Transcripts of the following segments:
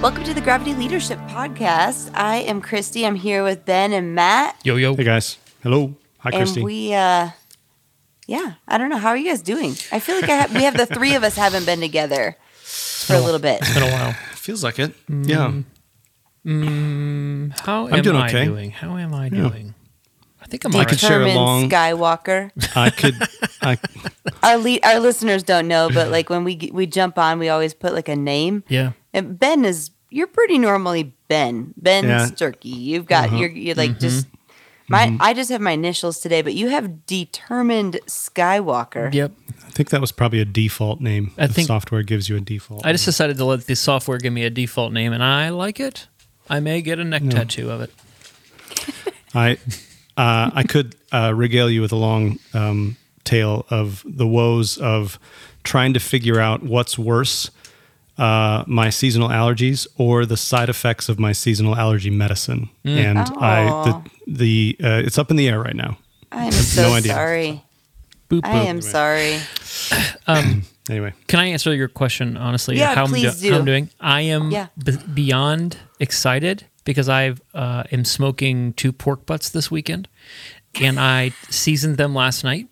Welcome to the Gravity Leadership Podcast. I am Christy. I'm here with Ben and Matt. Yo, yo. Hey guys. Hello. Hi, and Christy. we, uh, yeah, I don't know. How are you guys doing? I feel like I ha- we have the three of us haven't been together for a little bit. It's been a while. Feels like it. Yeah. Mm, How I'm doing I okay. doing? How am I doing? I think I'm I could right. share a Herman long- Skywalker. I could. I. Our le- our listeners don't know, but like when we g- we jump on, we always put like a name. Yeah. And Ben is you're pretty normally Ben. Ben Yeah. Sternke. You've got Uh-huh. you're, you're like just Mm-hmm. my I just have my initials today, but you have determined Skywalker. Yep. I think that was probably a default name. I the think- software gives you a default. I just decided to let the software give me a default name, and I like it. I may get a neck tattoo of it. I. Uh, I could uh, regale you with a long um, tale of the woes of trying to figure out what's worse, uh, my seasonal allergies or the side effects of my seasonal allergy medicine. And I, the, the uh, it's up in the air right now. I am so no idea. sorry. Boop, I boop. am sorry. Um, Anyway, Can I answer your question honestly? Yeah, how I'm, please how I'm doing? I am Yeah. b- beyond excited because I uh, am smoking two pork butts this weekend, and I seasoned them last night,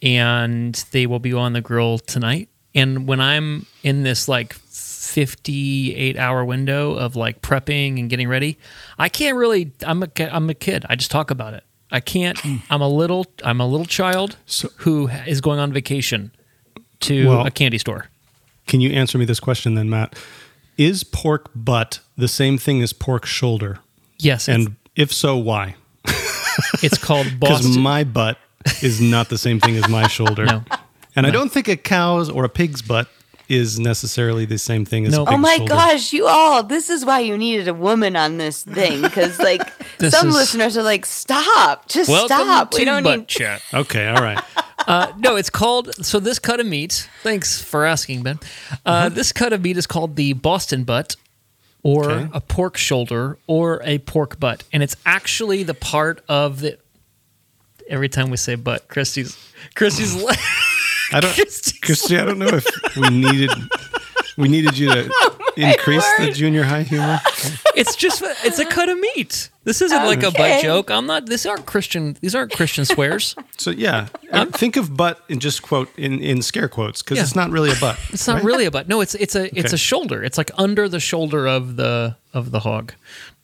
and they will be on the grill tonight. And when I'm in this like 58 hour window of like prepping and getting ready, I can't really. I'm a I'm a kid. I just talk about it. I can't. I'm a little. I'm a little child So- who is going on vacation to Well- a candy store. Can you answer me this question then, Matt? Is pork butt the same thing as pork shoulder? Yes, and if so, why? it's called Because Boston. my butt is not the same thing as my shoulder. No. And I don't think a cow's or a pig's butt is necessarily the same thing as No. a pig's Oh my shoulder. gosh, you all, this is why you needed a woman on this thing. Because, like, This some is- listeners are like, stop, just Welcome stop. to We don't butt need. chat. Okay, all right. Uh, no, it's called. So this cut of meat. Thanks for asking, Ben. Uh, This cut of meat is called the Boston butt, or Okay. a pork shoulder, or a pork butt, and it's actually the part of the. Every time we say butt, Christy's Christy's. like- I don't, Christy- Christy. I don't know if we needed we needed you to increase the junior high humor. it's just it's a cut of meat. This isn't like a butt joke. I'm not. These aren't Christian. These aren't Christian swears. So yeah, think of butt in just quote in in scare quotes because Yeah. it's not really a butt. It's not really a butt. No, it's it's a it's Okay. a shoulder. It's like under the shoulder of the of the hog.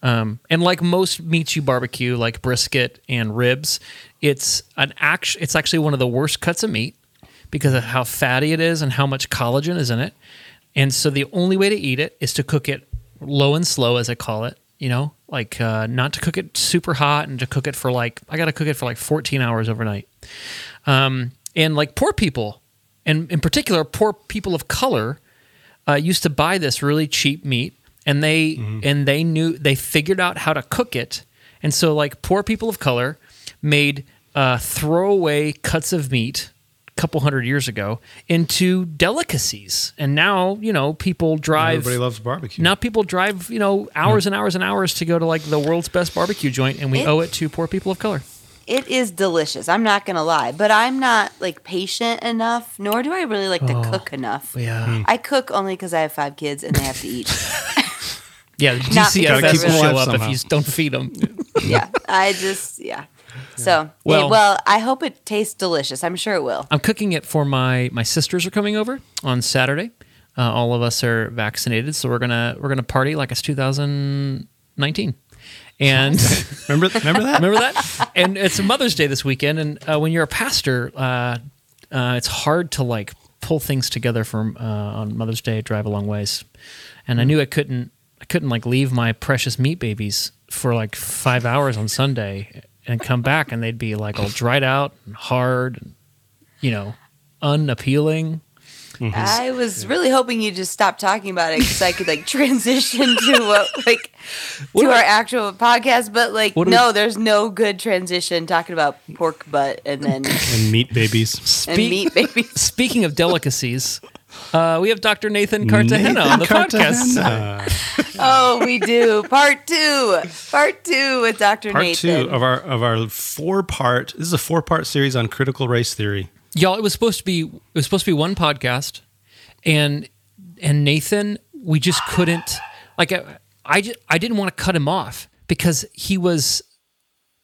Um, and like most meats you barbecue, like brisket and ribs, it's an act. It's actually one of the worst cuts of meat because of how fatty it is and how much collagen is in it. And so the only way to eat it is to cook it low and slow, as I call it. You know, like uh, not to cook it super hot and to cook it for like I got to cook it for like 14 hours overnight. Um, and like poor people, and in particular poor people of color, uh, used to buy this really cheap meat, and they and they knew they figured out how to cook it, and so like poor people of color made uh, throwaway cuts of meat couple hundred years ago into delicacies, and now you know people drive. Everybody loves barbecue. now people drive you know hours and hours and hours to go to like the world's best barbecue joint, and we It- owe it to poor people of color. It is delicious. I'm not going to lie, but I'm not like patient enough, nor do I really like to oh, cook enough. Oh, Yeah, hmm. I cook only because I have five kids and they have to eat. yeah. Not DCFS will show really- up if you don't feed them. yeah, I just, yeah. So, Well- well, well, I hope it tastes delicious. I'm sure it will. I'm cooking it for my my sisters are coming over on Saturday. Uh, all of us are vaccinated, so we're gonna we're gonna party like it's 2019. And remember remember that? remember that? And it's Mother's Day this weekend. And uh, when you're a pastor, uh, uh, it's hard to like pull things together for uh, on Mother's Day. Drive a long ways, and I knew I couldn't I couldn't like leave my precious meat babies for like five hours on Sunday and come back and they'd be like all dried out and hard and you know unappealing mm-hmm. I was really hoping you'd just stop talking about it because I could like transition to what like to our actual podcast. But like, no, we- there's no good transition talking about pork butt and then And meat babies. and Speak- meat babies. Speaking of delicacies, uh, we have Dr. Nathan Cartagena on the podcast. Oh, we do part two, part two with Dr. Part Nathan. two of our of our four part. This is a four part series on critical race theory. Y'all, it was supposed to be it was supposed to be one podcast, and and Nathan, we just couldn't like I I, ju- I didn't want to cut him off because he was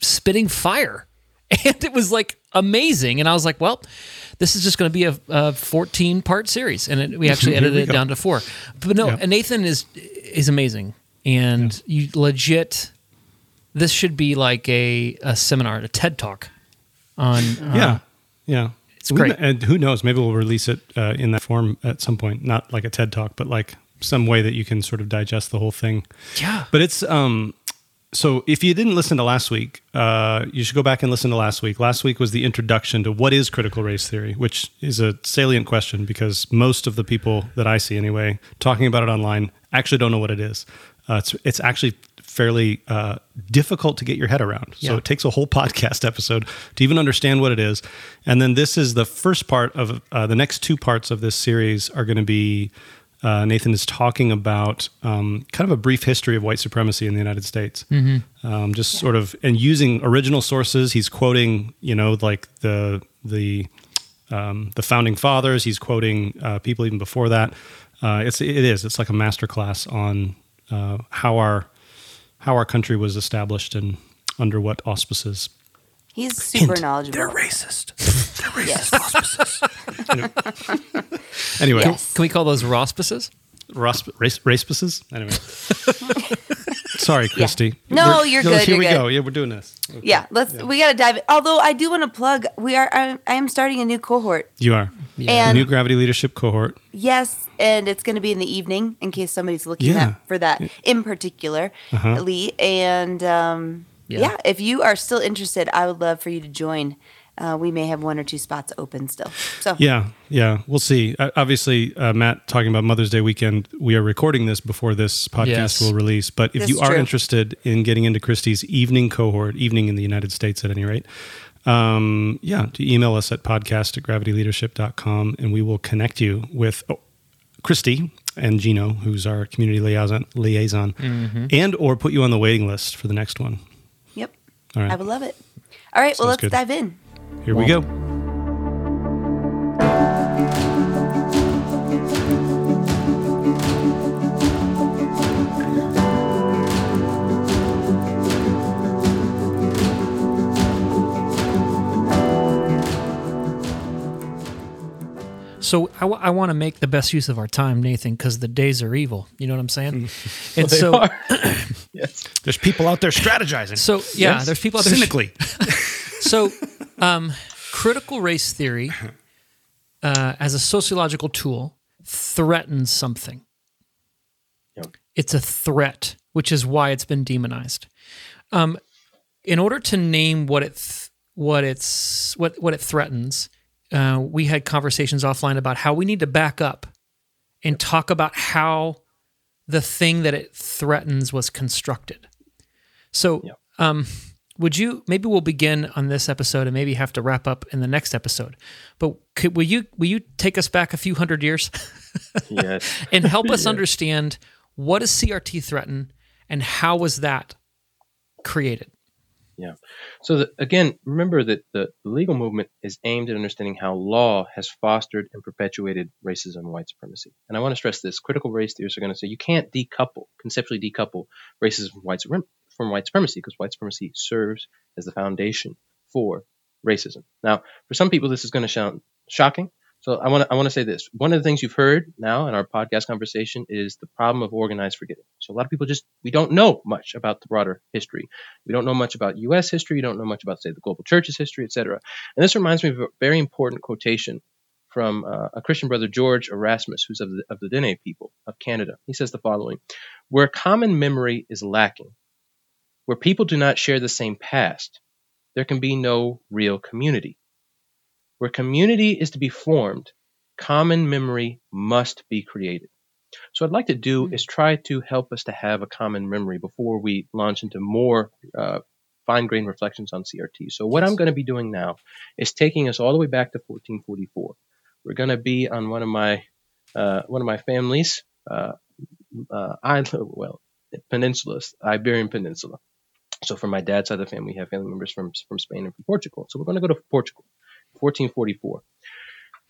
spitting fire, and it was like amazing, and I was like, well, this is just going to be a, a fourteen part series, and it, we actually Here we edited it down to four. But no, Yeah. Nathan is is amazing, and you legit. This should be like a, a seminar, a TED talk on uh, yeah, yeah. it's We- great. and who knows? Maybe we'll release it uh, in that form at some point. Not like a TED talk, but like some way that you can sort of digest the whole thing. Yeah. But it's um. So if you didn't listen to last week, uh, you should go back and listen to last week. Last week was the introduction to what is critical race theory, which is a salient question because most of the people that I see anyway talking about it online actually don't know what it is. Uh, it's it's actually fairly uh, difficult to get your head around. So Yeah. it takes a whole podcast episode to even understand what it is. And then this is the first part of uh, the next two parts of this series are going to be uh, Nathan is talking about um, kind of a brief history of white supremacy in the United States. Um, just sort of and using original sources. He's quoting, you know, like the the um, the founding fathers. He's quoting uh, people even before that. Uh, it's it is it's like a master class on uh, how our how our country was established and under what auspices. He's super knowledgeable. They're racist. They're racist yes. Anyway, Yes. Can we call those rospices? Rosp- race racespices. Anyway, sorry, Christy. No, We're- you're no, good, Here you're we good. go. Yeah, we're doing this. Okay. Yeah, let's. We gotta dive. In. Although I do want to plug, we are. I, I am starting a new cohort. You are. And- New Gravity Leadership Cohort. Yes, and it's going to be in the evening in case somebody's looking Yeah. at, for that in particular, Uh-huh. Lee. And um, Yeah. yeah. if you are still interested, I would love for you to join. Uh, we may have one or two spots open still. So Yeah, yeah. We'll see. Uh, obviously, uh, Matt talking about Mother's Day weekend. We are recording this before this podcast Yes. will release. But if This you are true. interested in getting into Christy's evening cohort, evening in the United States at any rate, um, yeah, to email us at podcast at gravityleadership.com and we will connect you with oh, Christy and Gino, who's our community liaison, liaison Mm-hmm. and or put you on the waiting list for the next one. Yep, All right. I would love it. All right, well, let's good. dive in. Here we go. So I, want to make the best use of our time, Nathan, because the days are evil. You know what I'm saying? And They so, are. yes. There's people out there strategizing. so yeah, Yes. there's people out there. cynically. So, um, critical race theory, uh, as a sociological tool, threatens something. Yep. It's a threat, which is why it's been demonized. Um, in order to name what it th- what it's what what it threatens, uh, we had conversations offline about how we need to back up and talk about how the thing that it threatens was constructed. So, Yep. um, would you maybe we'll begin on this episode and maybe have to wrap up in the next episode. But could, will you will you take us back a few hundred years Yes. and help us Yeah. understand what does CRT threaten and how was that created? Yeah. So the, again, remember that the legal movement is aimed at understanding how law has fostered and perpetuated racism and white supremacy. And I want to stress this: critical race theorists are going to say you can't decouple, conceptually decouple racism from white from white supremacy because white supremacy serves as the foundation for racism. Now, for some people, this is going to sound shocking. So I want to I want to say this. One of the things you've heard now in our podcast conversation is the problem of organized forgetting. So a lot of people just we don't know much about the broader history. We don't know much about U.S. history. We don't know much about say the global church's history, etc. And this reminds me of a very important quotation from uh, a Christian brother George Erasmus, who's of the, of the Dene people of Canada. He says the following: Where common memory is lacking, where people do not share the same past, there can be no real community. Where community is to be formed, common memory must be created. So, what I'd like to do is try to help us to have a common memory before we launch into more uh, fine grained reflections on CRT. So, what I'm going to be doing now is taking us all the way back to 1444. We're going to be on one of my uh, one of my families, uh, uh, island, well, peninsulas, Iberian Peninsula. So, from my dad's side of the family, we have family members from from Spain and from Portugal. So, we're going to go to Portugal, 1444.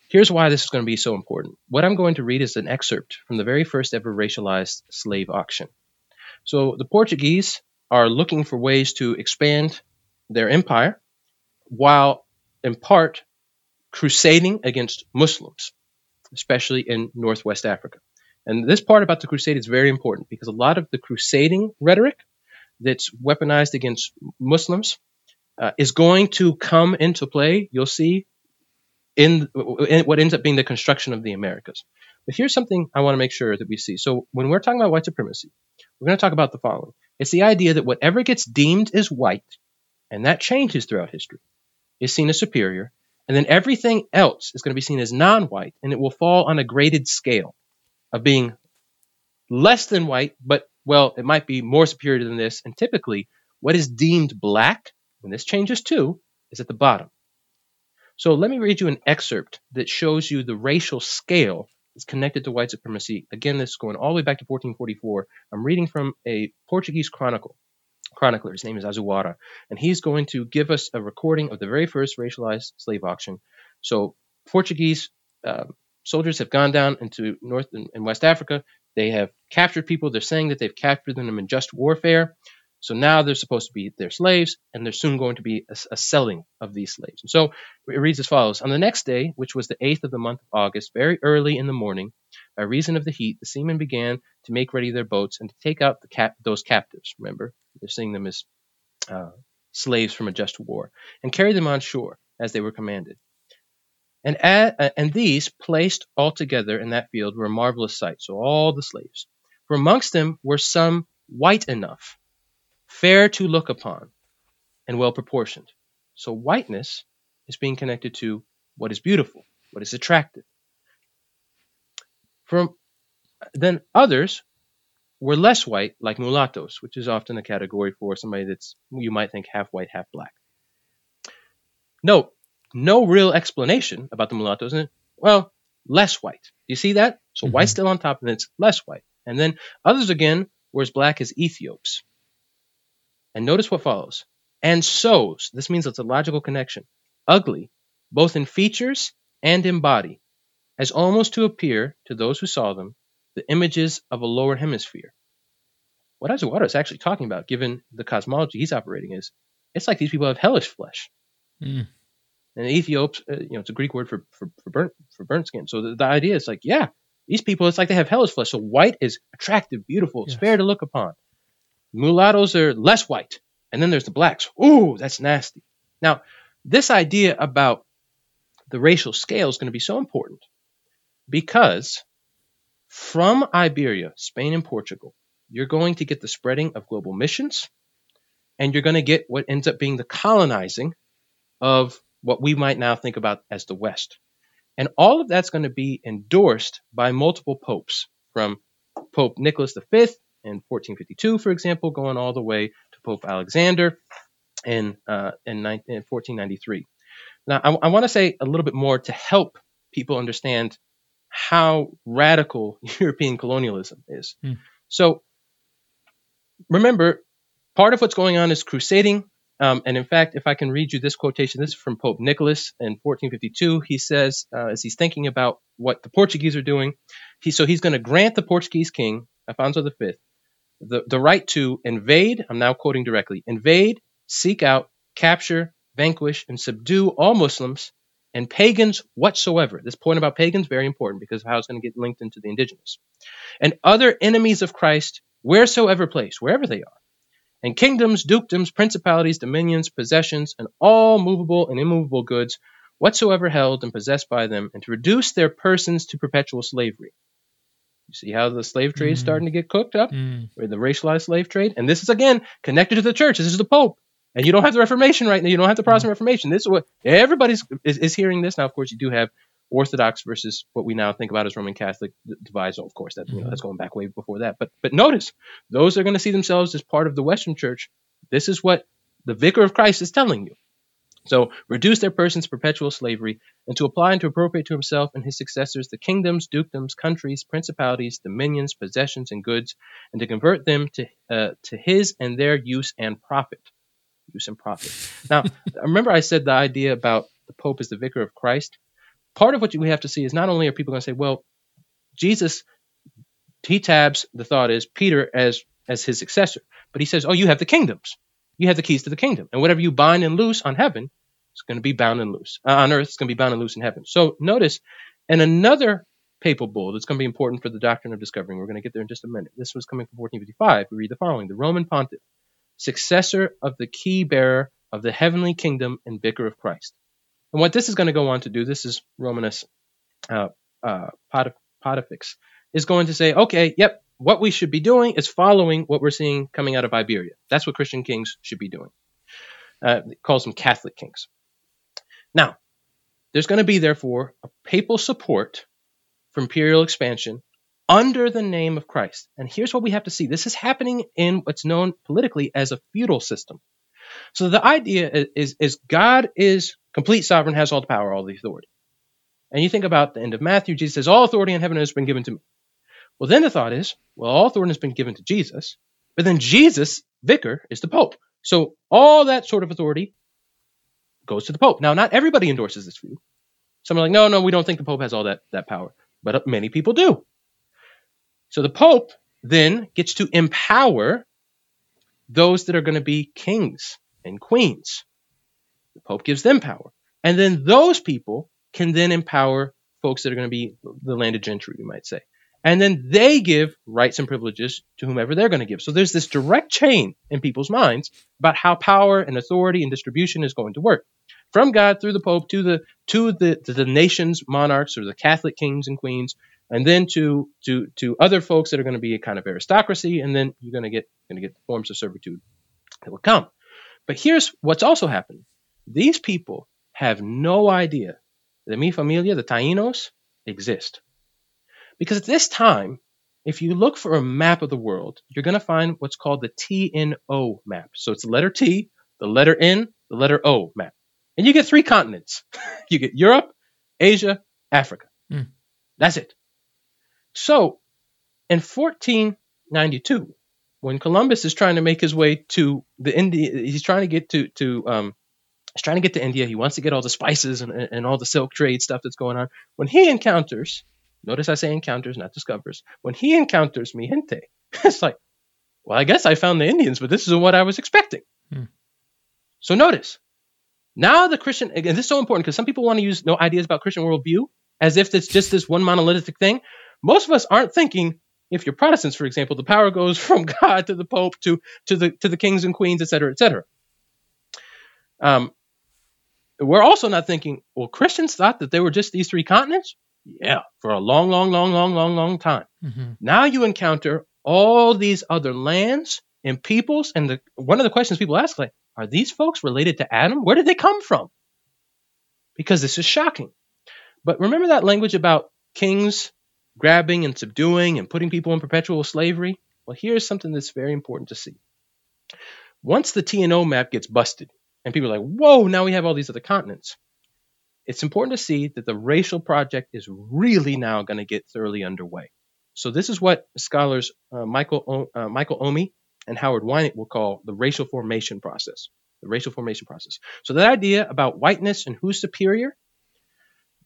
Here's why this is going to be so important. What I'm going to read is an excerpt from the very first ever racialized slave auction. So the Portuguese are looking for ways to expand their empire while, in part, crusading against Muslims, especially in Northwest Africa. And this part about the crusade is very important because a lot of the crusading rhetoric that's weaponized against Muslims uh, is going to come into play. You'll see in, in what ends up being the construction of the Americas. But here's something I want to make sure that we see. So when we're talking about white supremacy, we're going to talk about the following. It's the idea that whatever gets deemed as white, and that changes throughout history, is seen as superior, and then everything else is going to be seen as non-white, and it will fall on a graded scale of being less than white, but well, it might be more superior than this. And typically, what is deemed black, and this changes too, is at the bottom. So let me read you an excerpt that shows you the racial scale that's connected to white supremacy. Again, this is going all the way back to 1444. I'm reading from a Portuguese chronicle. Chronicler, his name is Azurara, and he's going to give us a recording of the very first racialized slave auction. So, Portuguese uh, soldiers have gone down into North and West Africa. They have captured people. They're saying that they've captured them in just warfare. So now they're supposed to be their slaves, and there's soon going to be a, a, selling of these slaves. And so it reads as follows On the next day, which was the 8th of the month of August, very early in the morning, by reason of the heat, the seamen began to make ready their boats and to take out cap- those captives. Remember, they're seeing them as uh, slaves from a just war, and carry them on shore as they were commanded. And, at, uh, and these, placed all together in that field, were a marvelous sight. So all the slaves. For amongst them were some white enough fair to look upon, and well proportioned. So whiteness is being connected to what is beautiful, what is attractive. From then others were less white, like mulattoes, which is often a category for somebody that's you might think half white, half black. No, no real explanation about the mulattoes. And well, less white. Do you see that? So mm-hmm. white still on top, and it's less white. And then others again were as black as Ethiops. And notice what follows. And so, this means it's a logical connection. Ugly, both in features and in body, as almost to appear, to those who saw them, the images of a lower hemisphere. What Azurara is actually talking about, given the cosmology he's operating, is it's like these people have hellish flesh. Mm. And Ethiops, uh, you know, it's a Greek word for, for, for burnt for burnt skin. So the, the, idea is like, yeah, these people, it's like they have hellish flesh. So white is attractive, beautiful, it's yes. fair to look upon. Mulattoes are less white. And then there's the blacks. Ooh, that's nasty. Now, this idea about the racial scale is going to be so important because from Iberia, Spain, and Portugal, you're going to get the spreading of global missions, and you're going to get what ends up being the colonizing of what we might now think about as the West. And all of that's going to be endorsed by multiple popes, from Pope Nicholas V in 1452, for example, going all the way to Pope Alexander in, uh, in, in 1493. Now, I, I want to say a little bit more to help people understand how radical European colonialism is. Hmm. So, remember, part of what's going on is crusading. Um, and in fact, if I can read you this quotation, this is from Pope Nicholas in 1452. He says, uh, as he's thinking about what the Portuguese are doing, he, so he's going to grant the Portuguese king, Afonso V, the, the right to invade, I'm now quoting directly, invade, seek out, capture, vanquish, and subdue all Muslims and pagans whatsoever. This point about pagans very important because of how it's going to get linked into the indigenous. And other enemies of Christ wheresoever place, wherever they are. And kingdoms, dukedoms, principalities, dominions, possessions, and all movable and immovable goods whatsoever held and possessed by them, and to reduce their persons to perpetual slavery. You see how the slave trade is mm. starting to get cooked up, mm. or the racialized slave trade. And this is again connected to the church. This is the Pope, and you don't have the Reformation right now. You don't have the Protestant mm. Reformation. This is what everybody's is, is hearing this now. Of course, you do have Orthodox versus what we now think about as Roman Catholic divides. of course, that you know, that's going back way before that. But but notice those are going to see themselves as part of the Western Church. This is what the Vicar of Christ is telling you. So reduce their persons perpetual slavery, and to apply and to appropriate to himself and his successors the kingdoms, dukedoms, countries, principalities, dominions, possessions, and goods, and to convert them to uh, to his and their use and profit. Use and profit. Now, remember I said the idea about the Pope as the vicar of Christ. Part of what we have to see is not only are people going to say, well, Jesus, he tabs the thought is Peter as as his successor, but he says, oh, you have the kingdoms you have the keys to the kingdom. And whatever you bind and loose on heaven, it's going to be bound and loose. Uh, on earth, it's going to be bound and loose in heaven. So notice, and another papal bull that's going to be important for the doctrine of discovering. We're going to get there in just a minute. This was coming from 1455. We read the following The Roman pontiff, successor of the key bearer of the heavenly kingdom and vicar of Christ. And what this is going to go on to do, this is Romanus uh, uh, Pontifex, is going to say, okay, yep, what we should be doing is following what we're seeing coming out of Iberia. That's what Christian kings should be doing. Uh, calls them Catholic kings. Now, there's going to be, therefore, a papal support for imperial expansion under the name of Christ. And here's what we have to see this is happening in what's known politically as a feudal system. So the idea is, is, is God is complete sovereign, has all the power, all the authority. And you think about the end of Matthew, Jesus says, All authority in heaven has been given to me. Well, then the thought is, well, all authority has been given to Jesus, but then Jesus, vicar, is the Pope. So all that sort of authority goes to the Pope. Now, not everybody endorses this view. Some are like, no, no, we don't think the Pope has all that, that power. But many people do. So the Pope then gets to empower those that are going to be kings and queens. The Pope gives them power. And then those people can then empower folks that are going to be the landed gentry, you might say and then they give rights and privileges to whomever they're going to give. So there's this direct chain in people's minds about how power and authority and distribution is going to work from God through the Pope to the to the to the nation's monarchs or the Catholic kings and queens, and then to to to other folks that are going to be a kind of aristocracy, and then you're going to get going to get forms of servitude that will come. But here's what's also happened: these people have no idea that mi familia, the Taínos, exist. Because at this time, if you look for a map of the world, you're going to find what's called the TNO map. So it's the letter T, the letter N, the letter O map. And you get three continents. you get Europe, Asia, Africa. Mm. That's it. So in 1492, when Columbus is trying to make his way to the India, he's trying to get to to um, he's trying to get to India. He wants to get all the spices and, and all the silk trade stuff that's going on. When he encounters Notice I say encounters, not discovers. When he encounters mi gente, it's like, well, I guess I found the Indians, but this isn't what I was expecting. Hmm. So notice, now the Christian, and this is so important because some people want to use no ideas about Christian worldview as if it's just this one monolithic thing. Most of us aren't thinking, if you're Protestants, for example, the power goes from God to the Pope to, to, the, to the kings and queens, et cetera, et cetera. Um, we're also not thinking, well, Christians thought that there were just these three continents. Yeah, for a long, long, long, long, long, long time. Mm-hmm. Now you encounter all these other lands and peoples, and the, one of the questions people ask, like, are these folks related to Adam? Where did they come from? Because this is shocking. But remember that language about kings grabbing and subduing and putting people in perpetual slavery? Well, here's something that's very important to see. Once the TNO map gets busted, and people are like, whoa, now we have all these other continents it's important to see that the racial project is really now going to get thoroughly underway. So this is what scholars uh, Michael uh, Michael Omi and Howard Winant will call the racial formation process. The racial formation process. So that idea about whiteness and who's superior,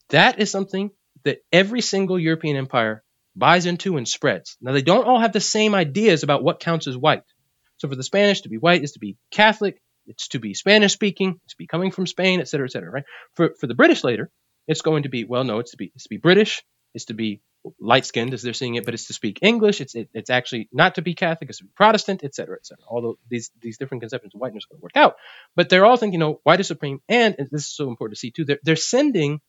that is something that every single European empire buys into and spreads. Now they don't all have the same ideas about what counts as white. So for the Spanish to be white is to be Catholic, it's to be Spanish speaking, it's to be coming from Spain, et cetera, et cetera, right? For, for the British later, it's going to be, well, no, it's to be, it's to be British, it's to be light skinned as they're seeing it, but it's to speak English. It's it, it's actually not to be Catholic, it's to be Protestant, et cetera, et cetera. Although these these different conceptions of whiteness are going to work out, but they're all thinking, you know, white is supreme, and, and this is so important to see too. They're they're sending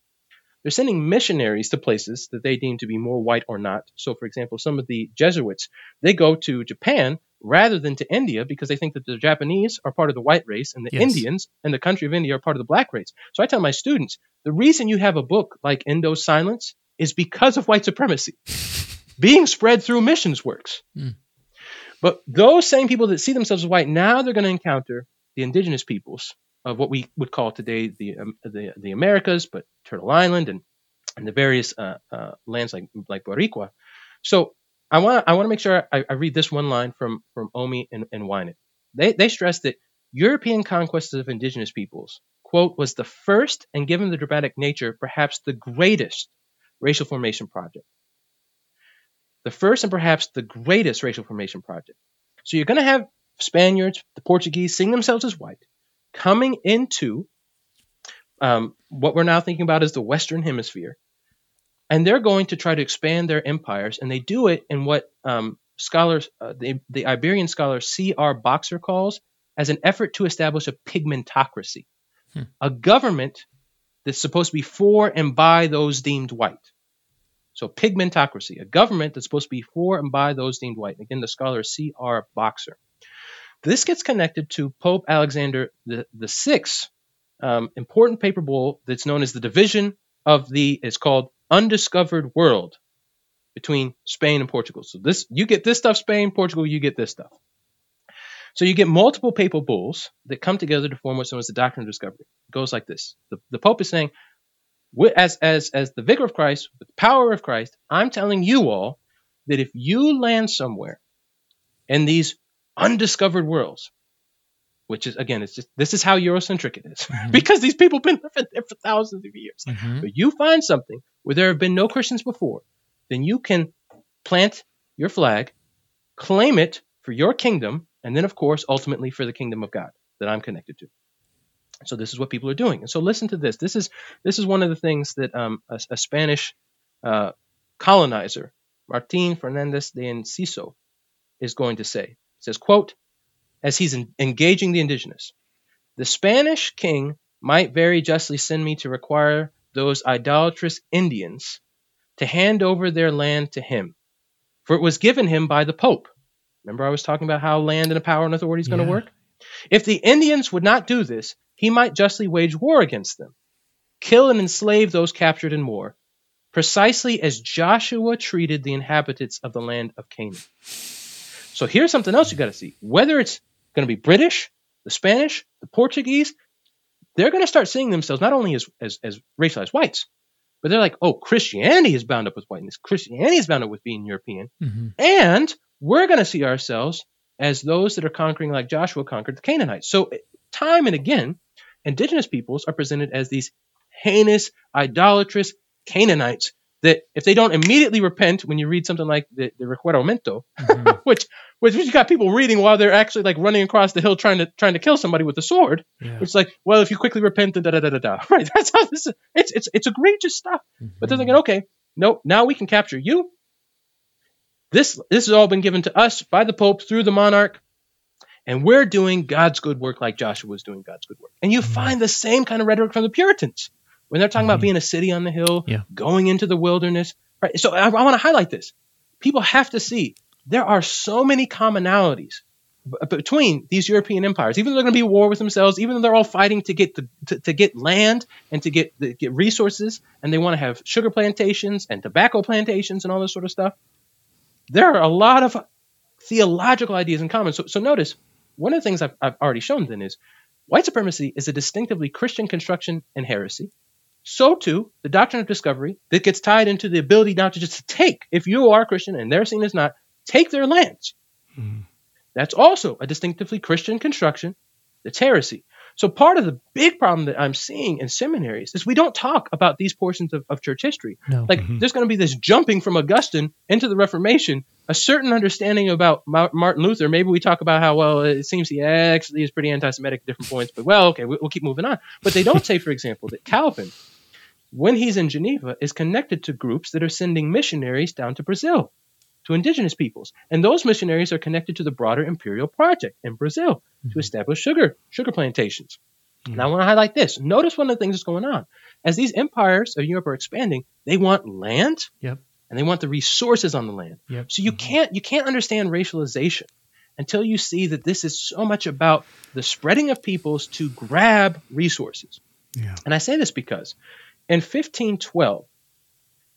they're sending missionaries to places that they deem to be more white or not. So, for example, some of the Jesuits they go to Japan rather than to India because they think that the Japanese are part of the white race and the Yes. Indians and the country of India are part of the black race. So I tell my students the reason you have a book like Endo Silence is because of white supremacy being spread through missions works. Hmm. But those same people that see themselves as white now they're going to encounter the indigenous peoples of what we would call today the um, the, the Americas, but Turtle Island and and the various uh, uh, lands like like Boricua. So I want I want to make sure I, I read this one line from from Omi and, and. They they stress that European conquests of indigenous peoples quote was the first and given the dramatic nature perhaps the greatest racial formation project. The first and perhaps the greatest racial formation project. So you're going to have Spaniards, the Portuguese, seeing themselves as white, coming into um, what we're now thinking about as the Western Hemisphere, and they're going to try to expand their empires, and they do it in what um, scholars, uh, the, the Iberian scholar C.R. Boxer calls as an effort to establish a pigmentocracy, a government that's supposed to be for and by those deemed white. So pigmentocracy, a government that's supposed to be for and by those deemed white. Again, the scholar C.R. Boxer. This gets connected to Pope Alexander the, the Sixth um, important papal bull that's known as the division of the it's called undiscovered world between Spain and Portugal. So this you get this stuff, Spain, Portugal, you get this stuff. So you get multiple papal bulls that come together to form what's known as the doctrine of discovery. It goes like this: the, the Pope is saying, as as as the vicar of Christ, with the power of Christ, I'm telling you all that if you land somewhere in these undiscovered worlds, which is again, it's just this is how Eurocentric it is, because these people have been living there for thousands of years. Mhm. But you find something where there have been no Christians before, then you can plant your flag, claim it for your kingdom, and then, of course, ultimately for the kingdom of God that I'm connected to. So this is what people are doing. And so listen to this. This is this is one of the things that um, a, a Spanish uh, colonizer, Martin Fernandez de Enciso, is going to say. He says, quote, as he's en- engaging the indigenous, the Spanish king might very justly send me to require those idolatrous Indians to hand over their land to him, for it was given him by the Pope. Remember, I was talking about how land and a power and authority is going to Yeah. work? If the Indians would not do this, he might justly wage war against them, kill and enslave those captured in war, precisely as Joshua treated the inhabitants of the land of Canaan. So here's something else you got to see. Whether it's going to be British, the Spanish, the Portuguese, they're going to start seeing themselves not only as, as, as racialized whites, but they're like, oh, Christianity is bound up with whiteness. Christianity is bound up with being European. Mhm. And we're going to see ourselves as those that are conquering like Joshua conquered the Canaanites. So, time and again, indigenous peoples are presented as these heinous, idolatrous Canaanites that if they don't immediately repent, when you read something like the, the Requerimiento, Mhm. which, which you got people reading while they're actually like running across the hill trying to trying to kill somebody with a sword, Yeah. is like, well, if you quickly repent, da da da da da. Right? That's how this is. It's it's it's egregious stuff. But they're thinking, okay, nope, now we can capture you. This this has all been given to us by the Pope through the monarch, and we're doing God's good work like Joshua was doing God's good work. And you find the same kind of rhetoric from the Puritans when they're talking about mm-hmm. being a city on the hill, Yeah. going into the wilderness. Right. So I, I want to highlight this. People have to see there are so many commonalities b- uh, between these European empires, even though they're going to be at war with themselves, even though they're all fighting to get the, to, to get land and to get the, get resources, and they want to have sugar plantations and tobacco plantations and all this sort of stuff. There are a lot of theological ideas in common. So, so notice one of the things I've, I've already shown then is white supremacy is a distinctively Christian construction and heresy. So too, the doctrine of discovery that gets tied into the ability not to just take, if you are a Christian and they're seen as not, take their lands. Mm-hmm. That's also a distinctively Christian construction that's heresy. So part of the big problem that I'm seeing in seminaries is we don't talk about these portions of, of church history. No. Like mm-hmm. there's going to be this jumping from Augustine into the Reformation, a certain understanding about Martin Luther. Maybe we talk about how well it seems he actually is pretty anti-Semitic at different points, but well, okay, we- we'll keep moving on. But they don't say, for example, that Calvin, when he's in Geneva, is connected to groups that are sending missionaries down to Brazil, to indigenous peoples, and those missionaries are connected to the broader imperial project in Brazil to mm-hmm. establish sugar sugar plantations. Now, I mm-hmm. want to highlight this. Notice one of the things that's going on. As these empires of Europe are expanding, they want land Yep. And they want the resources on the land. Yep. So you mm-hmm. can't you can't understand racialization until you see that this is so much about the spreading of peoples to grab resources. Yeah. And I say this because in 1512,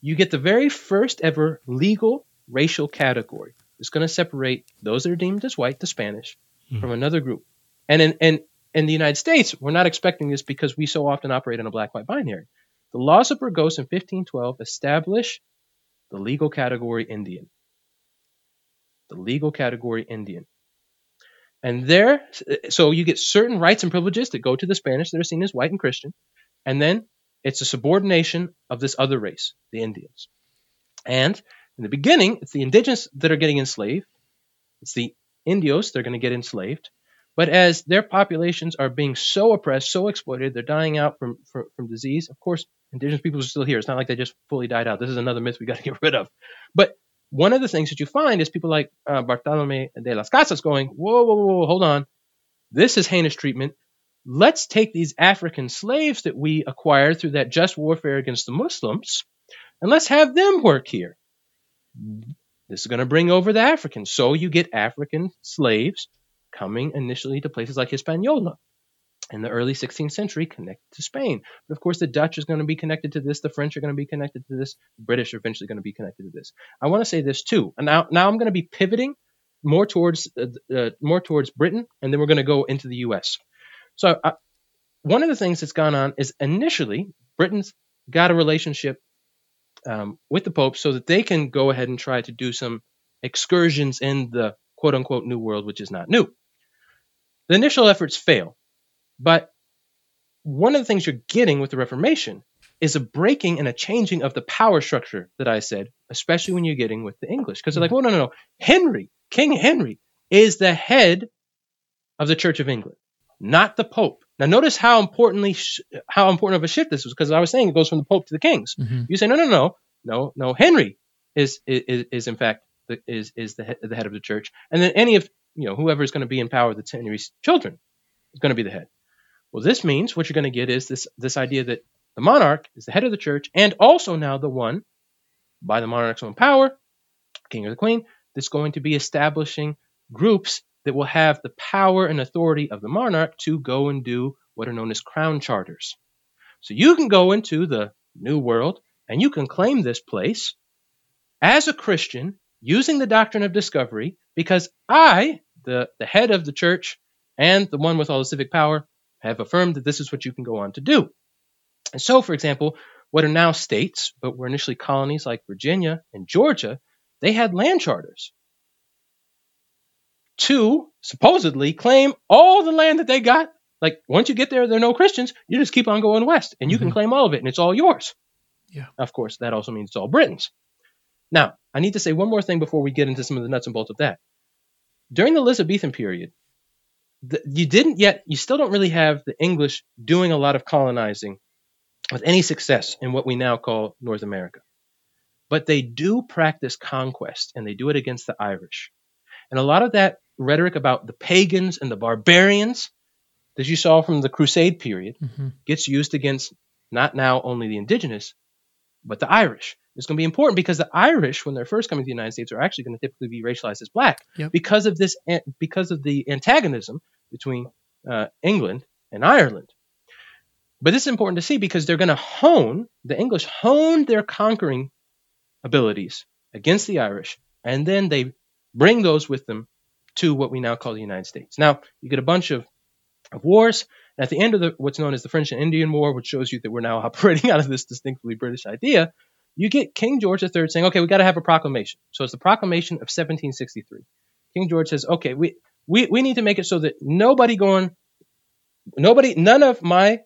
you get the very first ever legal racial category. It's going to separate those that are deemed as white, the Spanish, mm-hmm. from another group. And in, in, in the United States, we're not expecting this because we so often operate in a black white binary. The laws of Burgos in 1512 establish the legal category Indian. The legal category Indian. And there, so you get certain rights and privileges that go to the Spanish that are seen as white and Christian. And then it's a subordination of this other race, the Indians. And in the beginning, it's the indigenous that are getting enslaved. It's the Indios, they're going to get enslaved. But as their populations are being so oppressed, so exploited, they're dying out from, from, from disease. Of course, indigenous peoples are still here. It's not like they just fully died out. This is another myth we got to get rid of. But one of the things that you find is people like uh, Bartolome de las Casas going, whoa, whoa, whoa, hold on. This is heinous treatment. Let's take these African slaves that we acquired through that just warfare against the Muslims and let's have them work here. This is going to bring over the Africans. So you get African slaves coming initially to places like Hispaniola in the early 16th century connected to Spain. But of course, the Dutch is going to be connected to this. The French are going to be connected to this. The British are eventually going to be connected to this. I want to say this too. And now, now I'm going to be pivoting more towards uh, uh, more towards Britain, and then we're going to go into the U.S. So I, one of the things that's gone on is initially Britain's got a relationship um, with the Pope so that they can go ahead and try to do some excursions in the quote unquote New World, which is not new. The initial efforts fail, but one of the things you're getting with the Reformation is a breaking and a changing of the power structure that I said, especially when you're getting with the English. Because they're like, well, no, no, no. Henry, King Henry, is the head of the Church of England, not the Pope. Now, notice how importantly how important of a shift this was, because I was saying it goes from the Pope to the kings. Mhm. You say, no, no, no, no, no. Henry is is, is in fact the, is is the head, the head of the church, and then any of you know whoever is going to be in power that's Henry's children is going to be the head. Well, this means what you're going to get is this this idea that the monarch is the head of the church, and also now the one by the monarch's own power, king or the queen, that's going to be establishing groups that will have the power and authority of the monarch to go and do what are known as crown charters. So you can go into the New World and you can claim this place as a Christian using the doctrine of discovery because I, the, the head of the church and the one with all the civic power, have affirmed that this is what you can go on to do. And so, for example, what are now states, but were initially colonies like Virginia and Georgia, they had land charters to supposedly claim all the land that they got. Like once you get there, there are no Christians. You just keep on going west, and you can Mhm. claim all of it, and it's all yours. Yeah. Of course, that also means it's all Britain's. Now, I need to say one more thing before we get into some of the nuts and bolts of that. During the Elizabethan period, the, you didn't yet, you still don't really have the English doing a lot of colonizing with any success in what we now call North America. But they do practice conquest, and they do it against the Irish. And a lot of that rhetoric about the pagans and the barbarians that you saw from the Crusade period Mhm. gets used against not now only the indigenous, but the Irish. It's going to be important because the Irish, when they're first coming to the United States, are actually going to typically be racialized as black Yep. because of this, because of the antagonism between uh, England and Ireland. But this is important to see because they're going to hone the English hone their conquering abilities against the Irish, and then they bring those with them to what we now call the United States. Now you get a bunch of, of wars. And at the end of the, what's known as the French and Indian War, which shows you that we're now operating out of this distinctly British idea, you get King George III saying, okay, we got to have a proclamation. So it's the proclamation of 1763. King George says, okay, we, we, we need to make it so that nobody going, nobody, none of my,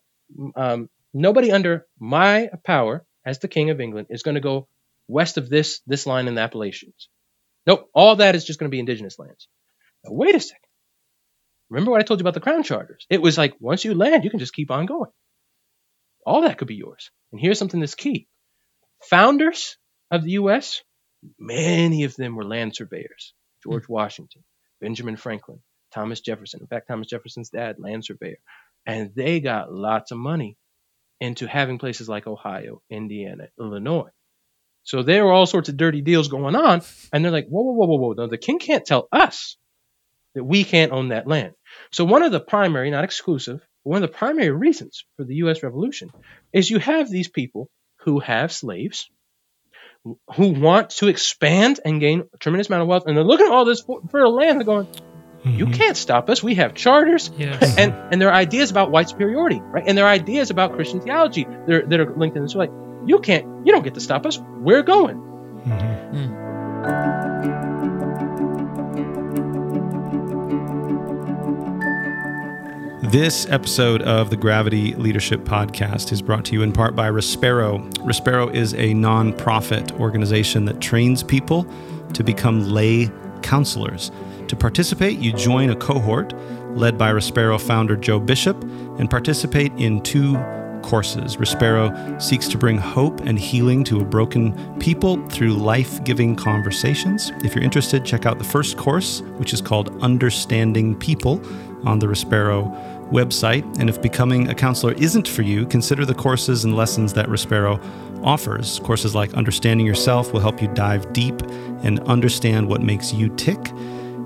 um, nobody under my power as the King of England is going to go west of this, this line in the Appalachians. Nope, all that is just going to be indigenous lands. Now, wait a second. Remember what I told you about the crown charters? It was like once you land, you can just keep on going. All that could be yours. And here's something that's key. Founders of the U.S., many of them were land surveyors. George hmm. Washington, Benjamin Franklin, Thomas Jefferson. In fact, Thomas Jefferson's dad, land surveyor. And they got lots of money into having places like Ohio, Indiana, Illinois. So there were all sorts of dirty deals going on. And they're like, whoa, whoa, whoa, whoa, whoa. No, the king can't tell us that we can't own that land. So one of the primary, not exclusive, one of the primary reasons for the U.S. Revolution is you have these people who have slaves, who want to expand and gain a tremendous amount of wealth, and they're looking at all this fertile land, they're going, you mm-hmm. can't stop us. We have charters, Yes. and and there are ideas about white superiority, right? And their ideas about Christian theology that are, that are linked in this way. You can't, you don't get to stop us. We're going. Mm-hmm. Mm. This episode of the Gravity Leadership Podcast is brought to you in part by Respero. Respero is a nonprofit organization that trains people to become lay counselors. To participate, you join a cohort led by Respero founder Joe Bishop and participate in two courses. Respero seeks to bring hope and healing to a broken people through life giving conversations. If you're interested, check out the first course, which is called Understanding People on the Respero website. And if becoming a counselor isn't for you, consider the courses and lessons that Respero offers. Courses like Understanding Yourself will help you dive deep and understand what makes you tick.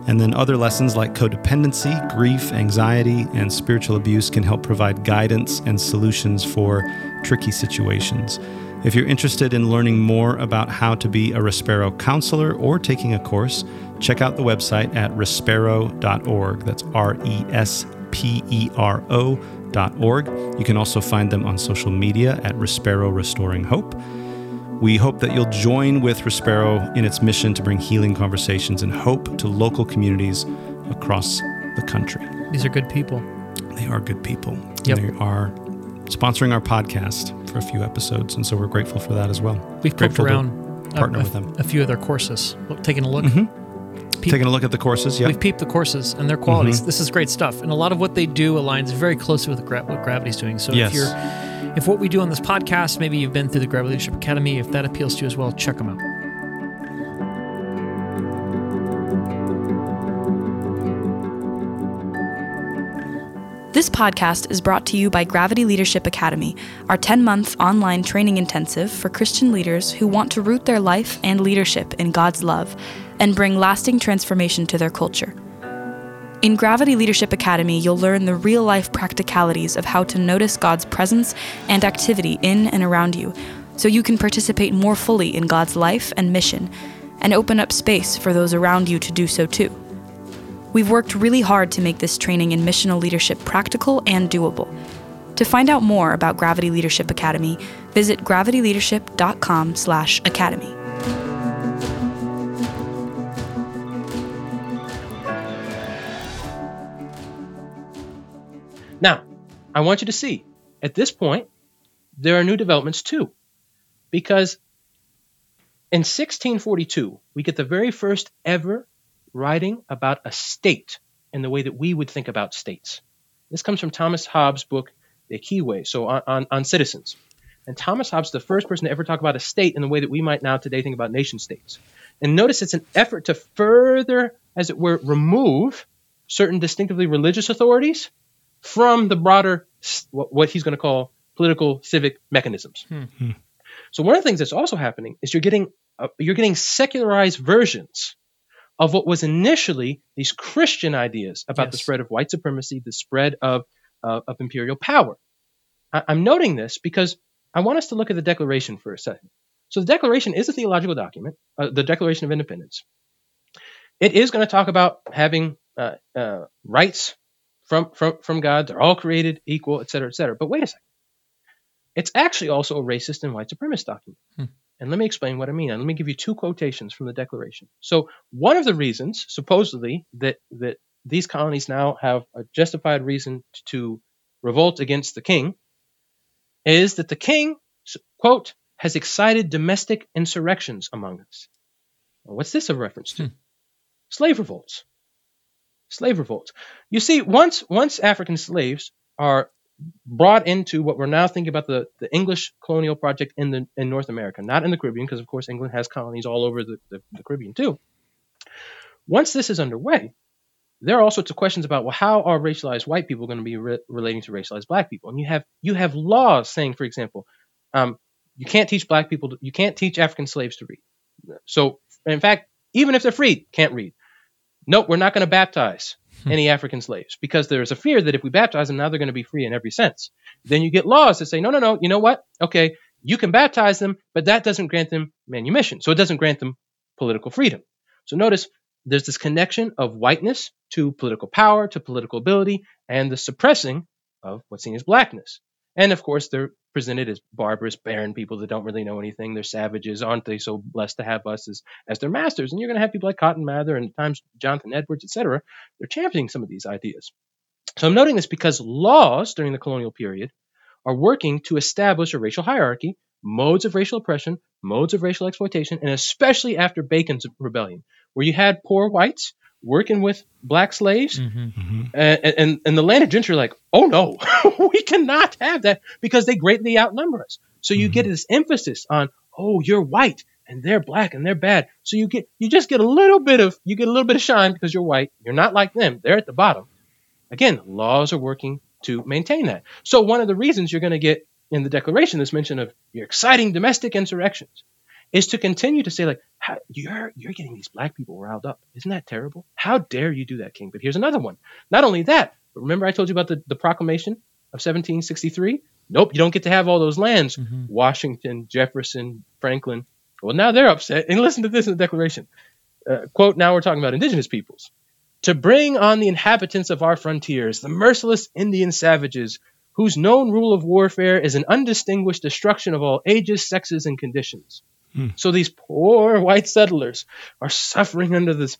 And then other lessons like codependency, grief, anxiety, and spiritual abuse can help provide guidance and solutions for tricky situations. If you're interested in learning more about how to be a Respero counselor or taking a course, check out the website at respero.org. That's R E S P E R O.org. You can also find them on social media at Respero Restoring Hope. We hope that you'll join with Respero in its mission to bring healing conversations and hope to local communities across the country. These are good people. They are good people. Yep. They are sponsoring our podcast for a few episodes, and so we're grateful for that as well. We've poked Grateful around partner a, with them. a few of their courses. Look, taking a look. Peep- Taking a look at the courses, yeah. We've peeped the courses and their qualities. Mm-hmm. This is great stuff, and a lot of what they do aligns very closely with gra- what Gravity's doing. So Yes. if you're, if what we do on this podcast, maybe you've been through the Gravity Leadership Academy, if that appeals to you as well, check them out. This podcast is brought to you by Gravity Leadership Academy, our 10 month online training intensive for Christian leaders who want to root their life and leadership in God's love and bring lasting transformation to their culture. In Gravity Leadership Academy, you'll learn the real life practicalities of how to notice God's presence and activity in and around you so you can participate more fully in God's life and mission and open up space for those around you to do so too. We've worked really hard to make this training in missional leadership practical and doable. To find out more about Gravity Leadership Academy, visit gravityleadership.com/academy. Now, I want you to see at this point, there are new developments too. Because in 1642, we get the very first ever writing about a state in the way that we would think about states. This comes from Thomas Hobbes' book, De Cive, so on, on, on citizens. And Thomas Hobbes is the first person to ever talk about a state in the way that we might now today think about nation states. And notice it's an effort to further, as it were, remove certain distinctively religious authorities from the broader, what what he's going to call political civic mechanisms. So one of the things that's also happening is you're getting uh, you're getting secularized versions of what was initially these Christian ideas about the spread of white supremacy, the spread of uh, of imperial power. I, I'm noting this because I want us to look at the Declaration for a second. So the Declaration is a theological document, uh, the Declaration of Independence. It is going to talk about having uh, uh, rights from, from, from God. They're all created equal, et cetera, et cetera. But wait a second. It's actually also a racist and white supremacist document. Hmm. And let me explain what I mean. And let me give you two quotations from the Declaration. So one of the reasons, supposedly, that that these colonies now have a justified reason to revolt against the king is that the king, quote, has excited domestic insurrections among us. Well, what's this a reference to? Hmm. Slave revolts. Slave revolts. You see, once once African slaves are brought into what we're now thinking about the, the English colonial project in the in North America, not in the Caribbean, because of course England has colonies all over the, the, the Caribbean too. Once this is underway, there are all sorts of questions about well, how are racialized white people going to be re- relating to racialized black people? And you have you have laws saying, for example, um, you can't teach black people, to, you can't teach African slaves to read. So, in fact, even if they're freed, can't read. Nope, we're not going to baptize hmm. any African slaves because there's a fear that if we baptize them, now they're going to be free in every sense. Then you get laws that say, no, no, no, you know what? Okay, you can baptize them, but that doesn't grant them manumission. So it doesn't grant them political freedom. So notice there's this connection of whiteness to political power, to political ability, and the suppressing of what's seen as blackness. And of course, they're presented as barbarous, barren people that don't really know anything. They're savages. Aren't they so blessed to have us as, as their masters? And you're going to have people like Cotton Mather and at times Jonathan Edwards, etc. They're championing some of these ideas. So I'm noting this because laws during the colonial period are working to establish a racial hierarchy, modes of racial oppression, modes of racial exploitation, and especially after Bacon's rebellion, where you had poor whites working with black slaves, mm-hmm. and, and, and the landed gentry are like, oh no, we cannot have that because they greatly outnumber us. So you mm-hmm. get this emphasis on, oh, you're white and they're black and they're bad. So you get you just get a little bit of you get a little bit of shine because you're white. You're not like them. They're at the bottom. Again, laws are working to maintain that. So one of the reasons you're going to get in the Declaration this mention of your exciting domestic insurrections is to continue to say like you're you're getting these black people riled up. Isn't that terrible? How dare you do that, King? But here's another one. Not only that, but remember I told you about the, the proclamation of 1763? Nope, you don't get to have all those lands. Mm-hmm. Washington, Jefferson, Franklin. Well, now they're upset. And listen to this in the Declaration. Uh, quote, now we're talking about indigenous peoples. To bring on the inhabitants of our frontiers, the merciless Indian savages, whose known rule of warfare is an undistinguished destruction of all ages, sexes, and conditions Hmm. So these poor white settlers are suffering under this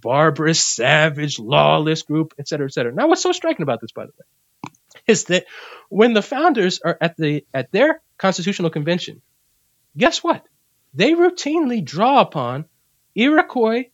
barbarous, savage, lawless group, et cetera, et cetera. Now, what's so striking about this, by the way, is that when the founders are at the at their constitutional convention, guess what? They routinely draw upon Iroquois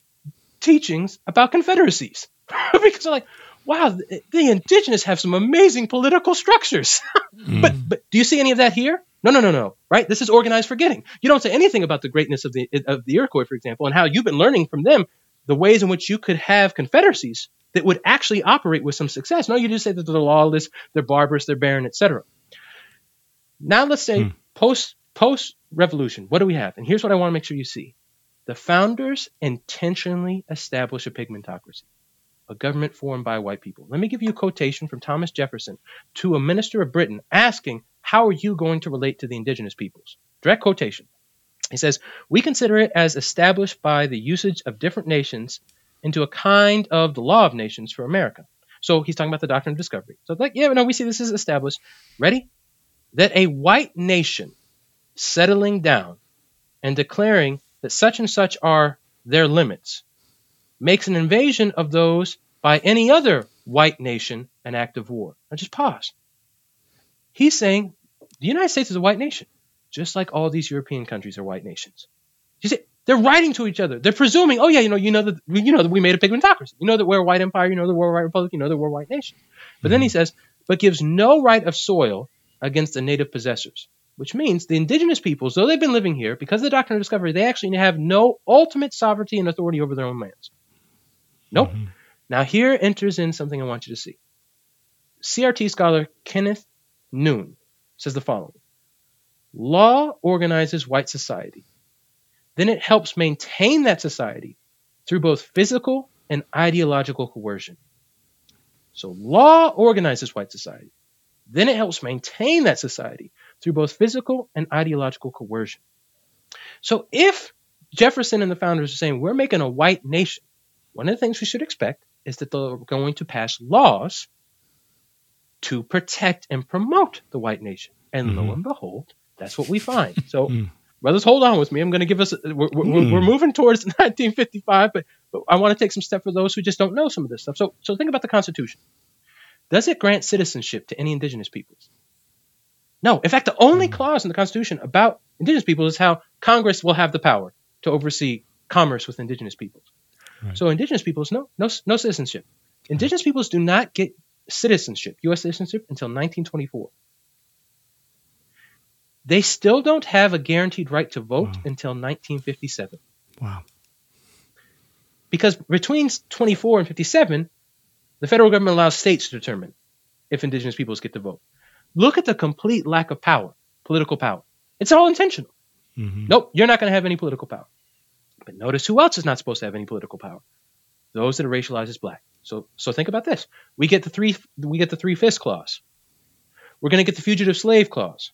teachings about confederacies because they're like, wow, the, the indigenous have some amazing political structures. mm. But but do you see any of that here? No, no, no, no. Right? This is organized forgetting. You don't say anything about the greatness of the of the Iroquois, for example, and how you've been learning from them the ways in which you could have confederacies that would actually operate with some success. No, you just say that they're lawless, they're barbarous, they're barren, etc. Now let's say hmm. post post revolution. What do we have? And here's what I want to make sure you see: the founders intentionally establish a pigmentocracy a government formed by white people. Let me give you a quotation from Thomas Jefferson to a minister of Britain asking how are you going to relate to the indigenous peoples? Direct quotation. He says, We consider it as established by the usage of different nations into a kind of the law of nations for America. So he's talking about the doctrine of discovery. So it's like, yeah, no, we see this is established. Ready? That a white nation settling down and declaring that such and such are their limits makes an invasion of those by any other white nation an act of war. Now just pause. He's saying the United States is a white nation, just like all these European countries are white nations. You see, they're writing to each other. They're presuming, oh yeah, you know, you know that you know that we made a pigmentocracy. You know that we're a white empire. You know that we're a white republic. You know that we're a white nation. But mm-hmm. then he says, but gives no right of soil against the native possessors, which means the indigenous peoples, though they've been living here, because of the doctrine of discovery, they actually have no ultimate sovereignty and authority over their own lands. Nope. Mm-hmm. Now here enters in something I want you to see. CRT scholar Kenneth Nunn says the following Law organizes white society. Then it helps maintain that society through both physical and ideological coercion. So, law organizes white society. Then it helps maintain that society through both physical and ideological coercion. So, if Jefferson and the founders are saying we're making a white nation, one of the things we should expect is that they're going to pass laws to protect and promote the white nation. And mm-hmm. lo and behold, that's what we find. So, mm. brothers, hold on with me. I'm going to give us, we're, we're, mm. we're, moving towards 1955, but, but I want to take some steps for those who just don't know some of this stuff. So, so think about the Constitution. Does it grant citizenship to any indigenous peoples? No. In fact, the only mm. clause in the Constitution about indigenous peoples is how Congress will have the power to oversee commerce with indigenous peoples. Right. So indigenous peoples, no, no, no citizenship. Indigenous peoples do not get citizenship, U.S. citizenship, until 1924. They still don't have a guaranteed right to vote wow. until 1957. Wow. Because between 24 and 57, the federal government allows states to determine if indigenous peoples get to vote. Look at the complete lack of power, political power. It's all intentional. Mm-hmm. Nope, you're not going to have any political power. But notice who else is not supposed to have any political power? Those that are racialized as black. So so think about this. We get the three we get the three fifths clause. We're going to get the fugitive slave clause.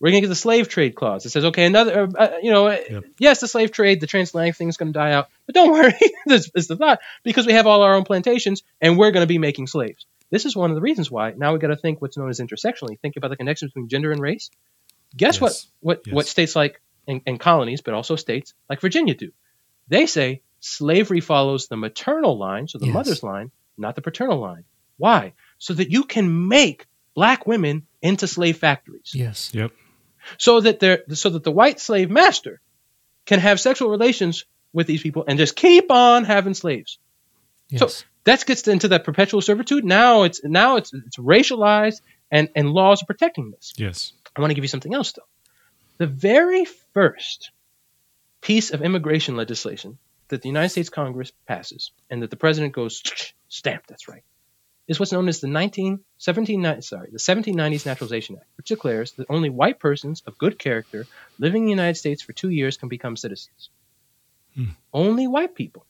We're going to get the slave trade clause. It says, okay, another, uh, uh you know, yep. yes, the slave trade, the transatlantic thing is going to die out, but don't worry, this is the thought because we have all our own plantations and we're going to be making slaves. This is one of the reasons why now we got to think what's known as intersectionally. Think about the connection between gender and race. Guess yes. what? What yes. what states like and, colonies, but also states like Virginia do? They say slavery follows the maternal line, so the yes. mother's line, not the paternal line. Why? So that you can make black women into slave factories. Yes. Yep. So that they're so that the white slave master can have sexual relations with these people and just keep on having slaves. Yes. So that gets into that perpetual servitude. Now it's now it's it's racialized and and laws are protecting this. Yes. I want to give you something else though. The very first piece of immigration legislation that the United States Congress passes and that the president goes stamp that's right is what's known as the 19, 17, sorry, the 1790s Naturalization Act, which declares that only white persons of good character living in the United States for two years can become citizens. Hmm. Only white people.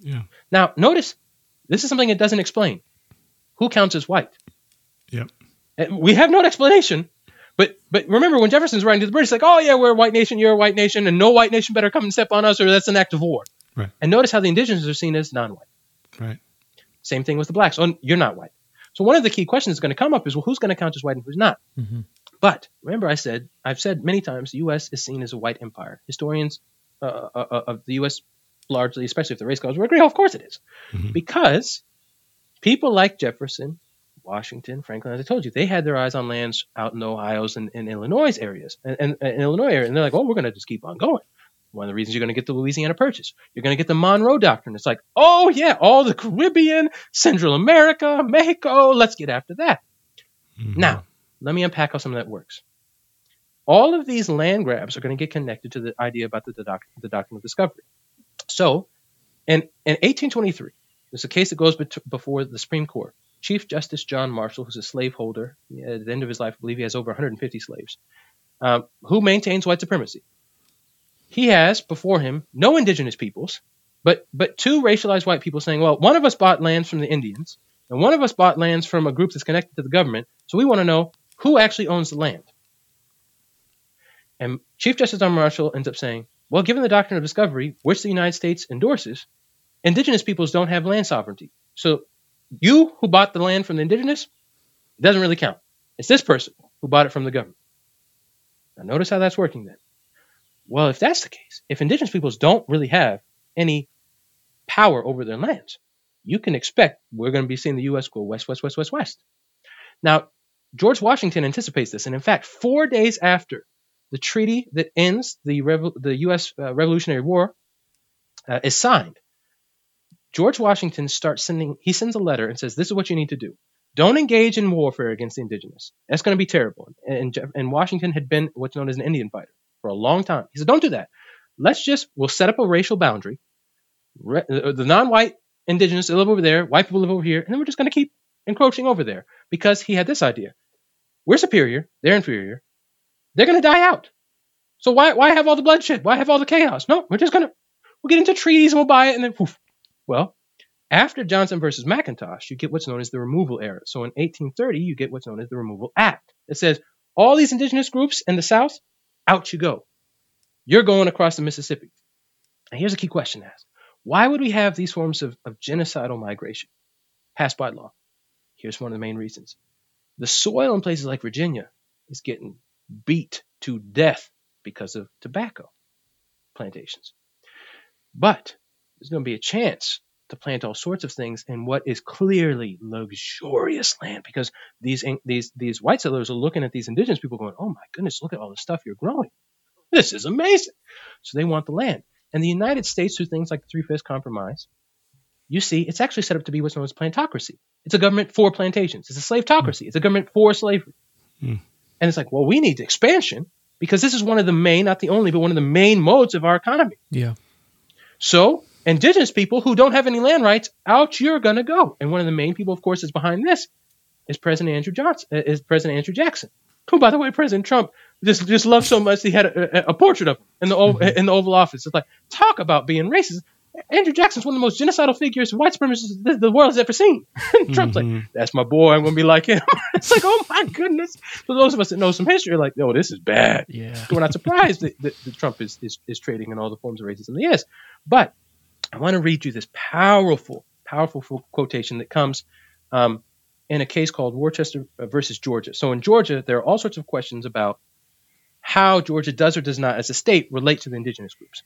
Yeah. Now, notice this is something it doesn't explain. Who counts as white? Yep. We have no explanation. But but remember when Jefferson's writing to the British, like, oh yeah, we're a white nation, you're a white nation, and no white nation better come and step on us, or that's an act of war. Right. And notice how the indigenous are seen as non-white. Right. Same thing with the blacks. Oh, you're not white. So one of the key questions that's going to come up is, well, who's going to count as white and who's not? Mm-hmm. But remember, I said I've said many times the U.S. is seen as a white empire. Historians uh, uh, uh of the U.S. largely, especially if the race scholars, will agree. Oh, of course it is. Mm-hmm. because people like Jefferson, Washington, Franklin, as I told you, they had their eyes on lands out in the Ohio's and, and Illinois areas, and, and, and Illinois area, and they're like, oh, we're going to just keep on going. One of the reasons you're going to get the Louisiana Purchase. You're going to get the Monroe Doctrine. It's like, oh, yeah, all the Caribbean, Central America, Mexico, let's get after that. Mm-hmm. Now, let me unpack how some of that works. All of these land grabs are going to get connected to the idea about the, the, doc, the doctrine of discovery. So, in, in 1823, there's a case that goes bet- before the Supreme Court. Chief Justice John Marshall, who's a slaveholder, at the end of his life, I believe he has over 150 slaves, um, who maintains white supremacy he has before him no indigenous peoples, but but two racialized white people saying, well, one of us bought lands from the Indians, and one of us bought lands from a group that's connected to the government, so we want to know who actually owns the land. And Chief Justice John Marshall ends up saying, well, given the doctrine of discovery, which the United States endorses, indigenous peoples don't have land sovereignty. So you who bought the land from the indigenous doesn't really count. It's this person who bought it from the government. Now notice how that's working then. Well, if that's the case, if indigenous peoples don't really have any power over their lands, you can expect we're going to be seeing the U.S. go west, west, west, west, west. Now, George Washington anticipates this, and in fact, four days after the treaty that ends the, Revo- the U.S. Uh, Revolutionary War uh, is signed, George Washington starts sending. He sends a letter and says, "This is what you need to do. Don't engage in warfare against the indigenous. That's going to be terrible." And, and Washington had been what's known as an Indian fighter for a long time. He said, don't do that. Let's just, we'll set up a racial boundary. Re- uh, the non-white indigenous live over there, white people live over here, and then we're just going to keep encroaching over there because he had this idea. We're superior, they're inferior. They're going to die out. So why, why have all the bloodshed? Why have all the chaos? No, we're just going to, we'll get into treaties and we'll buy it and then poof. Well, after Johnson versus McIntosh, you get what's known as the removal era. So in 1830, you get what's known as the Removal Act. It says all these indigenous groups in the South, out you go. You're going across the Mississippi. And here's a key question to ask Why would we have these forms of, of genocidal migration passed by law? Here's one of the main reasons the soil in places like Virginia is getting beat to death because of tobacco plantations. But there's going to be a chance to plant all sorts of things in what is clearly luxurious land because these these these white settlers are looking at these indigenous people going, "Oh my goodness, look at all the stuff you're growing. This is amazing." So they want the land. And the United States, through things like the Three Fifths Compromise, you see, it's actually set up to be what's known as plantocracy. It's a government for plantations. It's a slavetocracy. It's a government for slavery. Mm. And it's like, well, we need expansion because this is one of the main, not the only, but one of the main modes of our economy. Yeah. So indigenous people who don't have any land rights, out you're gonna go. And one of the main people, of course, is behind this is President Andrew Johnson, uh, is President Andrew Jackson, who, by the way, President Trump just just loved so much he had a, a, a portrait of him in the mm-hmm. in the Oval Office. It's like talk about being racist. Andrew Jackson's one of the most genocidal figures, white supremacists the, the world has ever seen. Trump's Mm-hmm. like, that's my boy. I'm gonna be like him. it's like, oh my goodness. For those of us that know some history, like, oh, this is bad. Yeah. We're not surprised that, that, that Trump is, is is trading in all the forms of racism he is. But I want to read you this powerful, powerful quotation that comes um, in a case called Worcester uh, versus Georgia. So in Georgia, there are all sorts of questions about how Georgia does or does not, as a state, relate to the indigenous groups.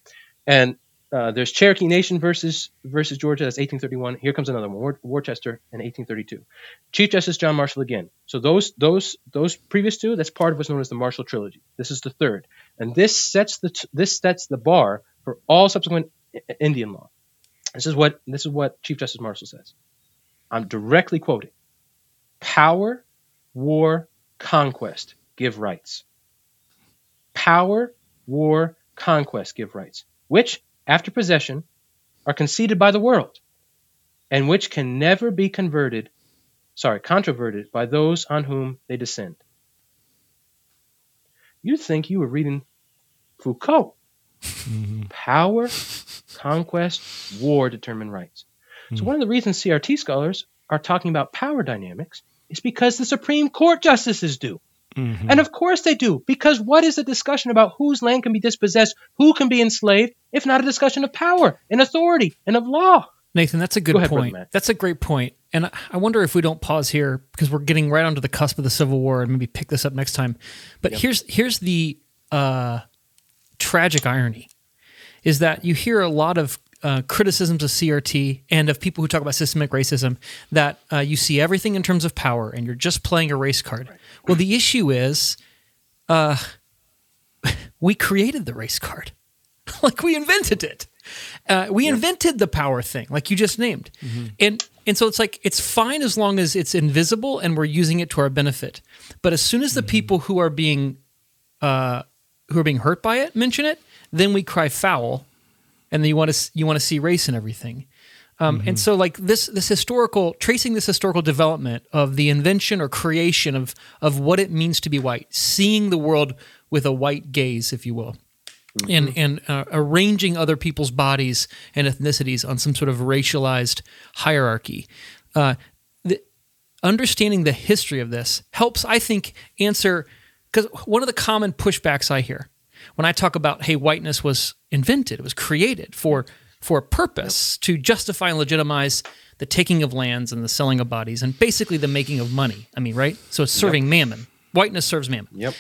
And uh, there's Cherokee Nation versus versus Georgia. That's 1831. Here comes another one, Wor- Worcester in 1832. Chief Justice John Marshall again. So those those those previous two, that's part of what's known as the Marshall Trilogy. This is the third, and this sets the this sets the bar for all subsequent Indian law. This is what this is what Chief Justice Marshall says. I'm directly quoting: "Power, war, conquest give rights. Power, war, conquest give rights, which, after possession, are conceded by the world, and which can never be converted, sorry, controverted by those on whom they descend." You'd think you were reading Foucault. Mm-hmm. Power, conquest, war determine rights. So hmm. one of the reasons CRT scholars are talking about power dynamics is because the Supreme Court justices do. Mm-hmm. And of course they do, because what is a discussion about whose land can be dispossessed, who can be enslaved, if not a discussion of power and authority and of law? Nathan, that's a good Go ahead, point. That's a great point. And I- I wonder if we don't pause here because we're getting right onto the cusp of the Civil War and maybe pick this up next time. But here's here's the uh, tragic irony is that you hear a lot of uh, criticisms of CRT and of people who talk about systemic racism that uh, you see everything in terms of power and you're just playing a race card. Well, the issue is uh, we created the race card. like we invented it. Uh, we invented the power thing, like you just named, and and so it's like it's fine as long as it's invisible and we're using it to our benefit. But as soon as the people who are being uh, who are being hurt by it mention it, then we cry foul, and then you want to you want to see race and everything. Um, And so, like this this historical tracing this historical development of the invention or creation of of what it means to be white, seeing the world with a white gaze, if you will, and and uh, arranging other people's bodies and ethnicities on some sort of racialized hierarchy. Uh, the, understanding the history of this helps, I think, answer because one of the common pushbacks I hear when I talk about, hey, whiteness was invented, it was created for for a purpose to justify and legitimize the taking of lands and the selling of bodies and basically the making of money. I mean, right? So it's serving mammon. Whiteness serves mammon Yep.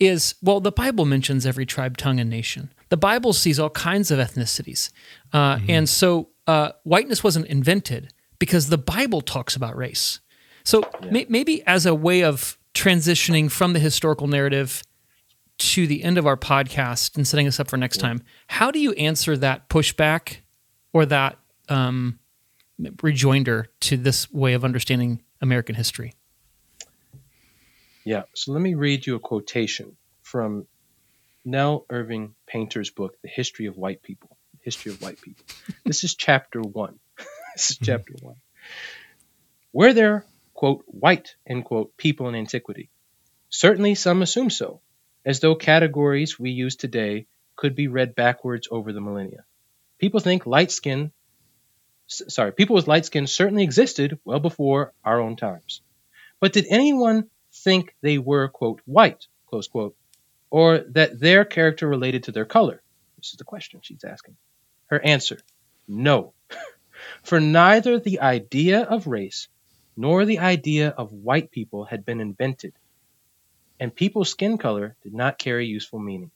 is well, the Bible mentions every tribe, tongue, and nation. The Bible sees all kinds of ethnicities. Uh, And so uh, whiteness wasn't invented because the Bible talks about race. So may- maybe as a way of transitioning from the historical narrative to the end of our podcast and setting us up for next time, how do you answer that pushback or that um, rejoinder to this way of understanding American history? Yeah. So let me read you a quotation from Nell Irvin Painter's book, The History of White People. History of White People. this is chapter one. this is chapter one. Were there, quote, white, end quote, people in antiquity? Certainly some assume so, as though categories we use today could be read backwards over the millennia. People think light skin, sorry, people with light skin certainly existed well before our own times. But did anyone think they were, quote, white, close quote, or that their character related to their color? This is the question she's asking. Her answer, no. For neither the idea of race nor the idea of white people had been invented, and people's skin color did not carry useful meaning.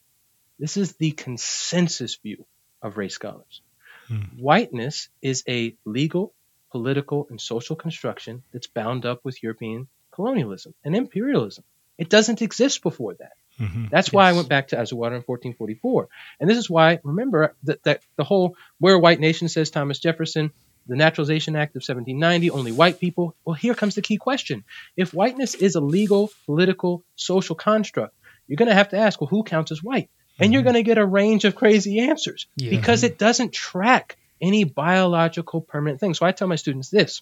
This is the consensus view of race scholars. Hmm. Whiteness is a legal, political, and social construction that's bound up with European colonialism and imperialism. It doesn't exist before that. Mm-hmm. That's why I went back to Azurara in 1444. And this is why, remember, that, that the whole We're a White Nation, says Thomas Jefferson, the Naturalization Act of 1790, only white people. Well, here comes the key question. If whiteness is a legal, political, social construct, you're going to have to ask, well, who counts as white? And you're mm-hmm. going to get a range of crazy answers Yeah. because it doesn't track any biological permanent thing. So I tell my students this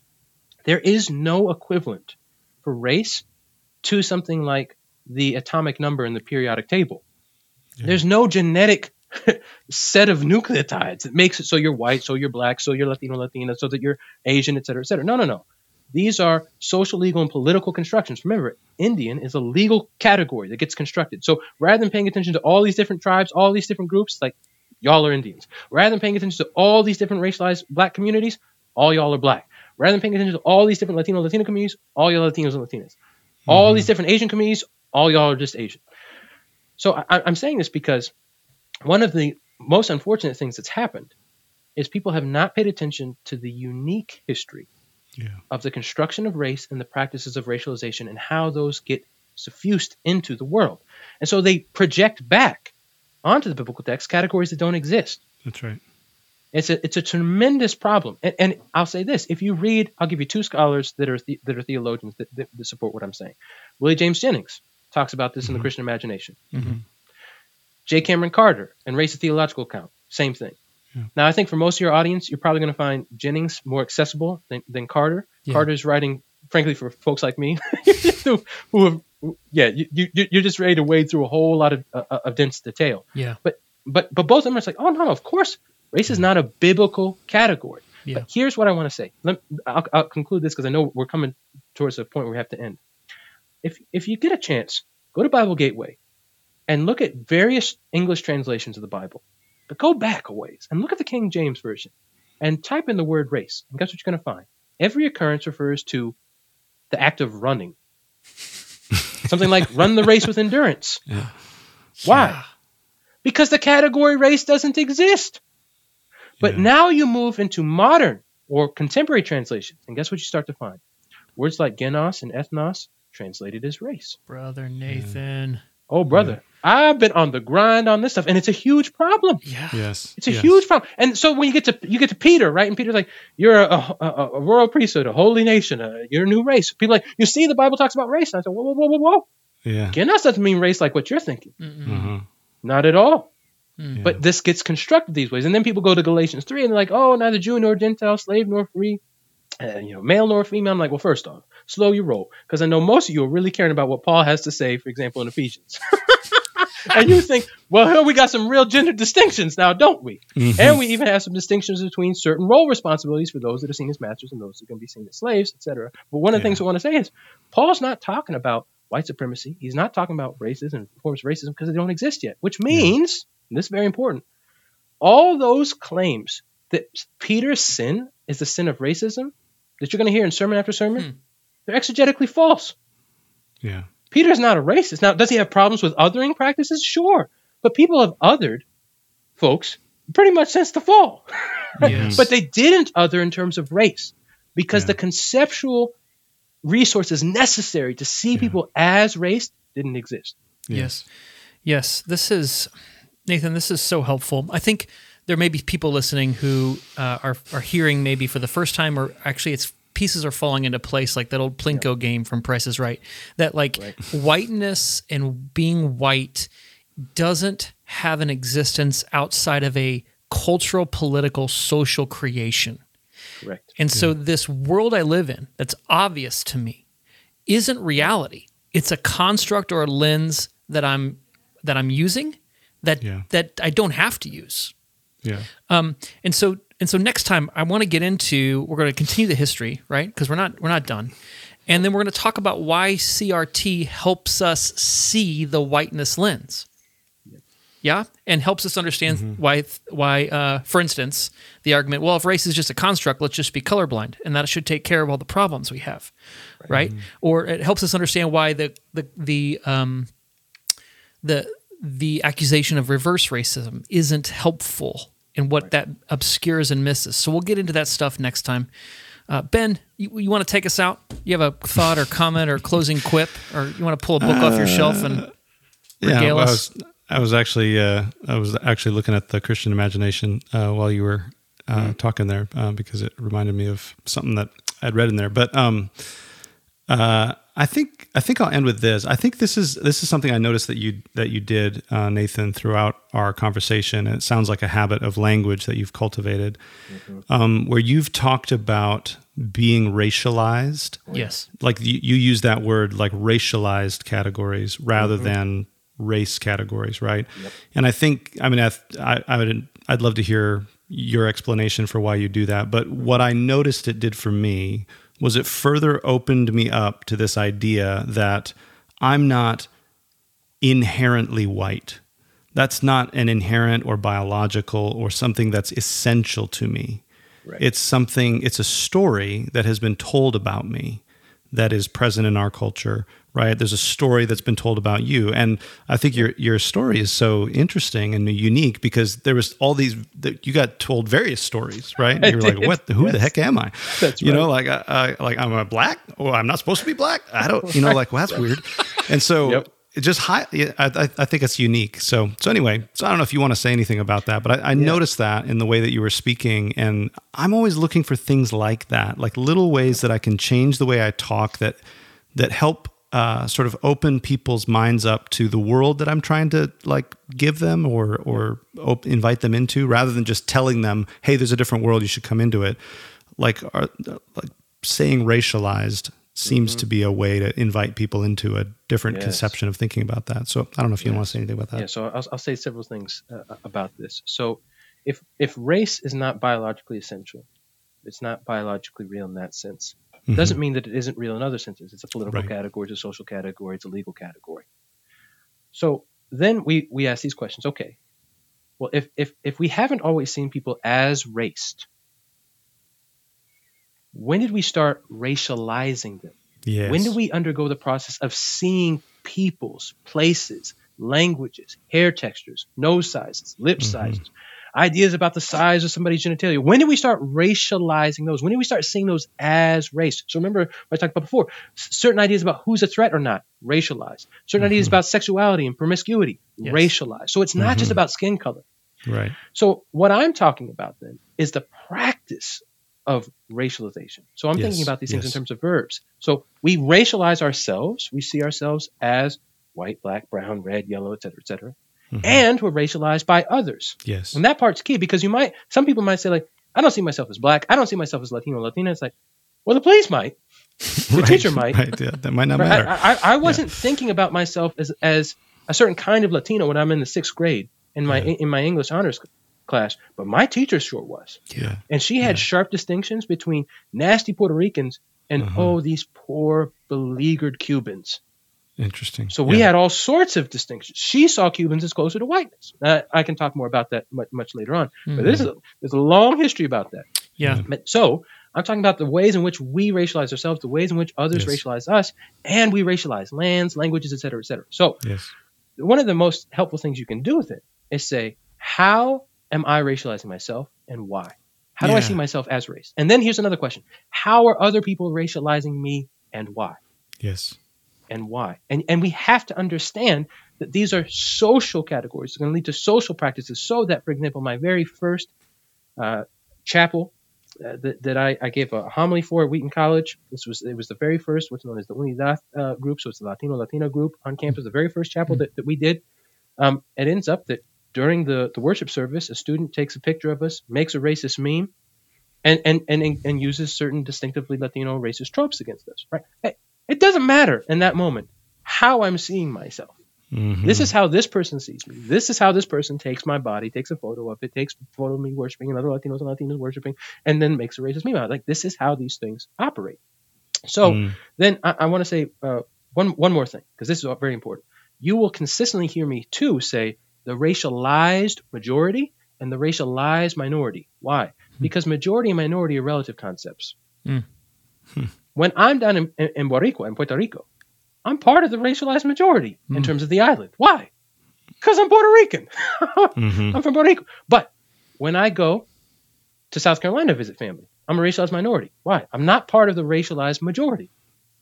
there is no equivalent for race to something like the atomic number in the periodic table. There's no genetic set of nucleotides that makes it so you're white, so you're black, so you're Latino, Latina, so that you're Asian, et cetera, et cetera. No, no, no. These are social, legal, and political constructions. Remember, Indian is a legal category that gets constructed. So rather than paying attention to all these different tribes, all these different groups, like y'all are Indians. Rather than paying attention to all these different racialized black communities, all y'all are black. Rather than paying attention to all these different Latino Latina communities, all y'all Latinos and Latinas. Mm-hmm. All these different Asian communities, all y'all are just Asian. So I, I'm saying this because one of the most unfortunate things that's happened is people have not paid attention to the unique history yeah. of the construction of race and the practices of racialization and how those get suffused into the world. And so they project back onto the biblical text categories that don't exist. That's right. It's a it's a tremendous problem. And, and I'll say this: if you read, I'll give you two scholars that are the, that are theologians that, that, that, support what I'm saying. Willie James Jennings talks about this mm-hmm. in the mm-hmm. Christian Imagination. Mm-hmm. J. Kameron Carter and Race a Theological Account, same thing. Yeah. Now, I think for most of your audience, you're probably going to find Jennings more accessible than, than Carter. Yeah. Carter's writing, frankly, for folks like me who, who have, yeah, you, you, you're just ready to wade through a whole lot of, uh, of dense detail. Yeah. But but but both of them are like, oh no, of course, race is not a biblical category. Yeah. But here's what I want to say. Let, I'll, I'll conclude this because I know we're coming towards a point where we have to end. If if you get a chance, go to Bible Gateway and look at various English translations of the Bible. But go back a ways and look at the King James Version and type in the word race. And guess what you're going to find? Every occurrence refers to the act of running. Something like run the race with endurance. Yeah. Why? Yeah. Because the category race doesn't exist. But yeah. now you move into modern or contemporary translations, and guess what you start to find? Words like genos and ethnos translated as race. Brother Nathan. Oh, brother. I've been on the grind on this stuff, and it's a huge problem. Yeah. Yes. It's a yes. huge problem. And so when you get to you get to Peter, right? And Peter's like, "You're a, a, a royal priesthood, a holy nation, a, you're a new race." People like, "You see, the Bible talks about race." And I said, "Whoa, whoa, whoa, whoa, whoa." Yeah. Genos doesn't mean race like what you're thinking. Mm-hmm. Not at all. Mm. But this gets constructed these ways, and then people go to Galatians three, and they're like, "Oh, neither Jew nor Gentile, slave nor free, uh, you know, male nor female." I'm like, "Well, first off, slow your roll, because I know most of you are really caring about what Paul has to say, for example, in Ephesians." and you think, well, here we got some real gender distinctions now, don't we? Mm-hmm. And we even have some distinctions between certain role responsibilities for those that are seen as masters and those that can be seen as slaves, etc. But one of the yeah. things I want to say is Paul's not talking about white supremacy. He's not talking about racism and forms of racism because they don't exist yet, which means, yeah. and this is very important, all those claims that Peter's sin is the sin of racism that you're going to hear in sermon after sermon, hmm. they're exegetically false. Yeah. Peter's not a racist. Now, does he have problems with othering practices? Sure. But people have othered folks pretty much since the fall. Yes. but they didn't other in terms of race because yeah. the conceptual resources necessary to see yeah. people as race didn't exist. Yes. Yes. This is, Nathan, this is so helpful. I think there may be people listening who uh, are, are hearing maybe for the first time, or actually it's pieces are falling into place, like that old Plinko yeah. game from Price is Right. That like right. whiteness and being white doesn't have an existence outside of a cultural, political, social creation. Correct. And yeah. so this world I live in that's obvious to me isn't reality. It's a construct or a lens that I'm that I'm using that yeah. that I don't have to use. Yeah. Um, and so and so next time I want to get into we're going to continue the history, right? Because we're not we're not done. And then we're going to talk about why CRT helps us see the whiteness lens. Yeah, and helps us understand mm-hmm. why why uh, for instance, the argument, well, if race is just a construct, let's just be colorblind and that should take care of all the problems we have. Right? right? Mm-hmm. Or it helps us understand why the the the um the the accusation of reverse racism isn't helpful and what right. that obscures and misses. So we'll get into that stuff next time. Uh, ben, you, you want to take us out? You have a thought or comment or closing quip, or you want to pull a book uh, off your shelf and uh, regale yeah, well, us? I was, I was actually uh, I was actually looking at the Christian imagination uh, while you were mm-hmm. talking there because it reminded me of something that I'd read in there. But um, I think I think I'll end with this. I think this is this is something I noticed that you that you did, uh, Nathan, throughout our conversation. And it sounds like a habit of language that you've cultivated, mm-hmm. um, where you've talked about being racialized. Yes, like you, you use that word, like racialized categories, rather mm-hmm. than race categories, right? And I think, I mean, I, I, I would, I'd love to hear your explanation for why you do that. But what I noticed it did for me was it further opened me up to this idea that I'm not inherently white. That's not an inherent or biological or something that's essential to me. Right. It's something, it's a story that has been told about me that is present in our culture, right? There's a story that's been told about you. And I think your your story is so interesting and unique because there was all these that you got told various stories, right? And you were like, "What? The, who the heck am I?" That's you know, like I, I like I'm a black or I'm not supposed to be black. I don't, you know, like well, that's weird. And so Yep. it just high. yeah, I, I I think it's unique. So so anyway, so I don't know if you want to say anything about that, but I, I noticed that in the way that you were speaking, and I'm always looking for things like that, like little ways that I can change the way I talk that that help uh, sort of open people's minds up to the world that I'm trying to like give them or or op- invite them into, rather than just telling them, "Hey, there's a different world. You should come into it." Like, are, like saying racialized seems to be a way to invite people into a different Yes. conception of thinking about that. So I don't know if you want to say anything about that. Yeah, so I'll, I'll say several things uh, about this. So, if if race is not biologically essential, it's not biologically real in that sense. Mm-hmm. Doesn't mean that it isn't real in other senses. It's a political Right. category, it's a social category, it's a legal category. So then we we ask these questions. Okay, well, if if if we haven't always seen people as raced, when did we start racializing them? Yes. When do we undergo the process of seeing peoples, places, languages, hair textures, nose sizes, lip mm-hmm. sizes, ideas about the size of somebody's genitalia? When do we start racializing those? When do we start seeing those as race? So remember what I talked about before certain ideas about who's a threat or not, racialized. Certain mm-hmm. ideas about sexuality and promiscuity, Yes. racialized. So it's not just mm-hmm. about skin color. Right. So what I'm talking about then is the practice of racialization. So I'm Yes, thinking about these things in terms of verbs. So we racialize ourselves. We see ourselves as white, black, brown, red, yellow, et cetera, et cetera. Mm-hmm. And we're racialized by others. Yes. And that part's key because you might, some people might say like, I don't see myself as black. I don't see myself as Latino, Latina. It's like, well, the police might. The Right, teacher might. Right. Yeah, that might not Right? matter. I, I, I wasn't thinking about myself as, as a certain kind of Latino when I'm in the sixth grade in my Yeah. in my English honors class, but my teacher sure was, yeah. and she had sharp distinctions between nasty Puerto Ricans and Uh-huh. oh these poor beleaguered Cubans. Interesting. So we Yeah. had all sorts of distinctions. She saw Cubans as closer to whiteness. Uh, I can talk more about that much, much later on, but this is a, there's a long history about that. Yeah. But- So I'm talking about the ways in which we racialize ourselves, the ways in which others Yes. racialize us, and we racialize lands, languages, et cetera, et cetera. So Yes. one of the most helpful things you can do with it is say, how am I racializing myself and why? How do I see myself as race? And then here's another question. How are other people racializing me and why? Yes. And why? And and we have to understand that these are social categories. It's going to lead to social practices. So that, for example, my very first uh, chapel uh, that, that I, I gave a homily for at Wheaton College. This was it was the very first, what's known as the Unidad uh, group. So it's the Latino Latina group on campus. The very first chapel that, that we did. Um, it ends up that during the, the worship service, a student takes a picture of us, makes a racist meme, and and and, and uses certain distinctively Latino racist tropes against us. Right? It doesn't matter in that moment how I'm seeing myself. Mhm. This is how this person sees me. This is how this person takes my body, takes a photo of it, takes a photo of me worshiping and other Latinos and Latinas worshiping, and then makes a racist meme out. of it. Like this is how these things operate. So Mm. then I, I want to say uh, one one more thing because this is very important. You will consistently hear me too say the racialized majority and the racialized minority. Why? Because majority and minority are relative concepts. Mm. When I'm down in, in, in Boricua, in Puerto Rico, I'm part of the racialized majority in terms of the island. Why? Because I'm Puerto Rican. Mhm. I'm from Puerto Rico. But when I go to South Carolina to visit family, I'm a racialized minority. Why? I'm not part of the racialized majority.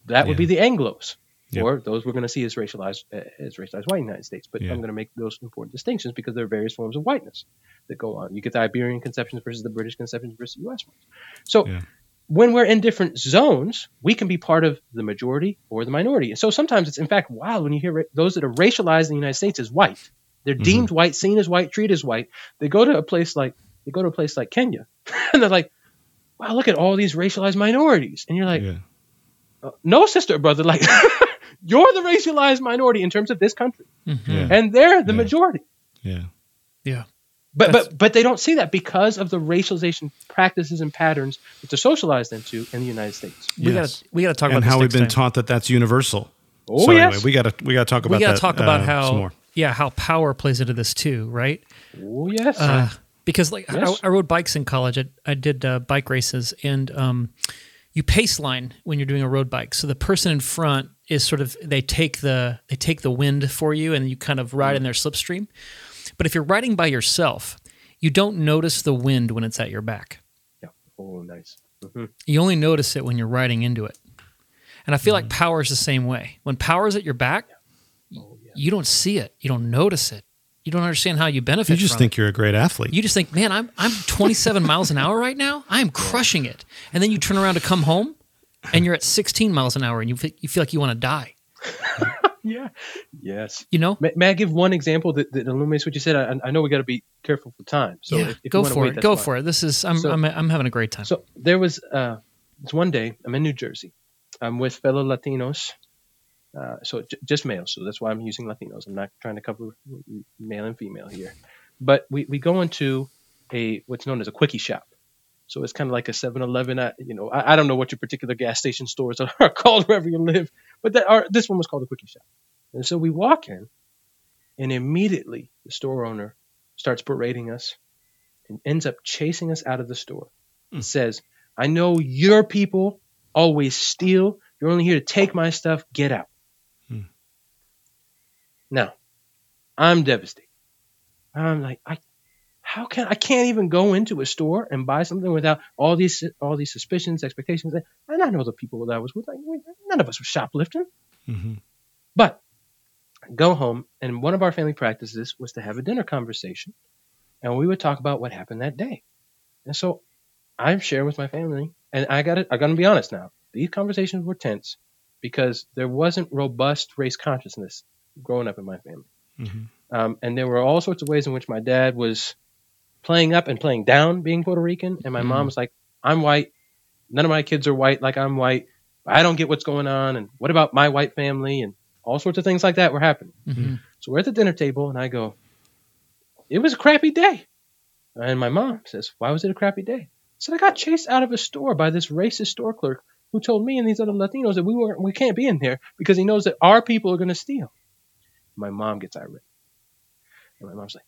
That would be the Anglos, Yep. or those we're going to see as racialized uh, as racialized white in the United States. But Yeah. I'm going to make those important distinctions because there are various forms of whiteness that go on. You get the Iberian conceptions versus the British conceptions versus the U.S. ones. So Yeah. When we're in different zones, we can be part of the majority or the minority. And so sometimes it's in fact wild when you hear ra- those that are racialized in the United States as white. They're deemed white, seen as white, treated as white. They go to a place like they go to a place like Kenya, and they're like, "Wow, look at all these racialized minorities," and you're like, Yeah. uh, "No, sister, brother, like." you're the racialized minority in terms of this country, Yeah. and they're the Yeah. majority. yeah. Yeah. But That's- but but they don't see that because of the racialization practices and patterns that they're socialized into in the United States. We Yes. gotta we gotta talk and about how we've been time. taught that that's universal. Oh so yes. anyway, we gotta we gotta talk about we gotta talk about uh, how more. yeah how power plays into this too, right? oh yes. Uh, because like Yes. I, I rode bikes in college. I, I did uh, bike races, and um, you pace line when you're doing a road bike. So the person in front is sort of they take the they take the wind for you, and you kind of ride in their slipstream. But if you're riding by yourself, you don't notice the wind when it's at your back. yeah. Oh nice. Mhm. You only notice it when you're riding into it. And I feel Mm-hmm. like power is the same way. When power is at your back, Oh yeah. you don't see it. You don't notice it. You don't understand how you benefit. You just from think it. you're a great athlete. you just think, man, I'm I'm 27 miles an hour right now. I am crushing it. And then you turn around to come home, and you're at 16 miles an hour, and you feel, you feel like you want to die. Yeah. Yes. You know? May, may I give one example that, that illuminates what you said? I, I know we got to be careful for time. So yeah, if, if go for wait, it. Go fine. for it. This is I'm, So- I'm I'm having a great time. So there was uh, this one day. I'm in New Jersey. I'm with fellow Latinos. Uh, so j- just males. So that's why I'm using Latinos. I'm not trying to cover male and female here. But we, we go into a what's known as a quickie shop. So it's kind of like a 7-Eleven. uh, You know, I, I don't know what your particular gas station stores are called wherever you live, but that are, this one was called a quickie shop. And so we walk in, and immediately the store owner starts berating us and ends up chasing us out of the store. Hmm. Says, I know your people always steal. You're only here to take my stuff. Get out. Hmm. Now, I'm devastated. I'm like, I, how can I can't even go into a store and buy something without all these all these suspicions, expectations. And I know the people that I was with. Like, none of us were shoplifting. Mhm. But go home, and one of our family practices was to have a dinner conversation, and we would talk about what happened that day. And so I share with my family, and I got to I got to be honest now. These conversations were tense because there wasn't robust race consciousness growing up in my family, Mhm. um, and there were all sorts of ways in which my dad was playing up and playing down being Puerto Rican, and my mom was like, "I'm white. None of my kids are white like I'm white. I don't get what's going on, and what about my white family?" and all sorts of things like that were happening. Mhm. So we're at the dinner table, and I go, "It was a crappy day." And my mom says, "Why was it a crappy day?" I said, "I got chased out of a store by this racist store clerk who told me and these other Latinos that we weren't, we can't be in there because he knows that our people are going to steal." My mom gets irate, and my mom's like,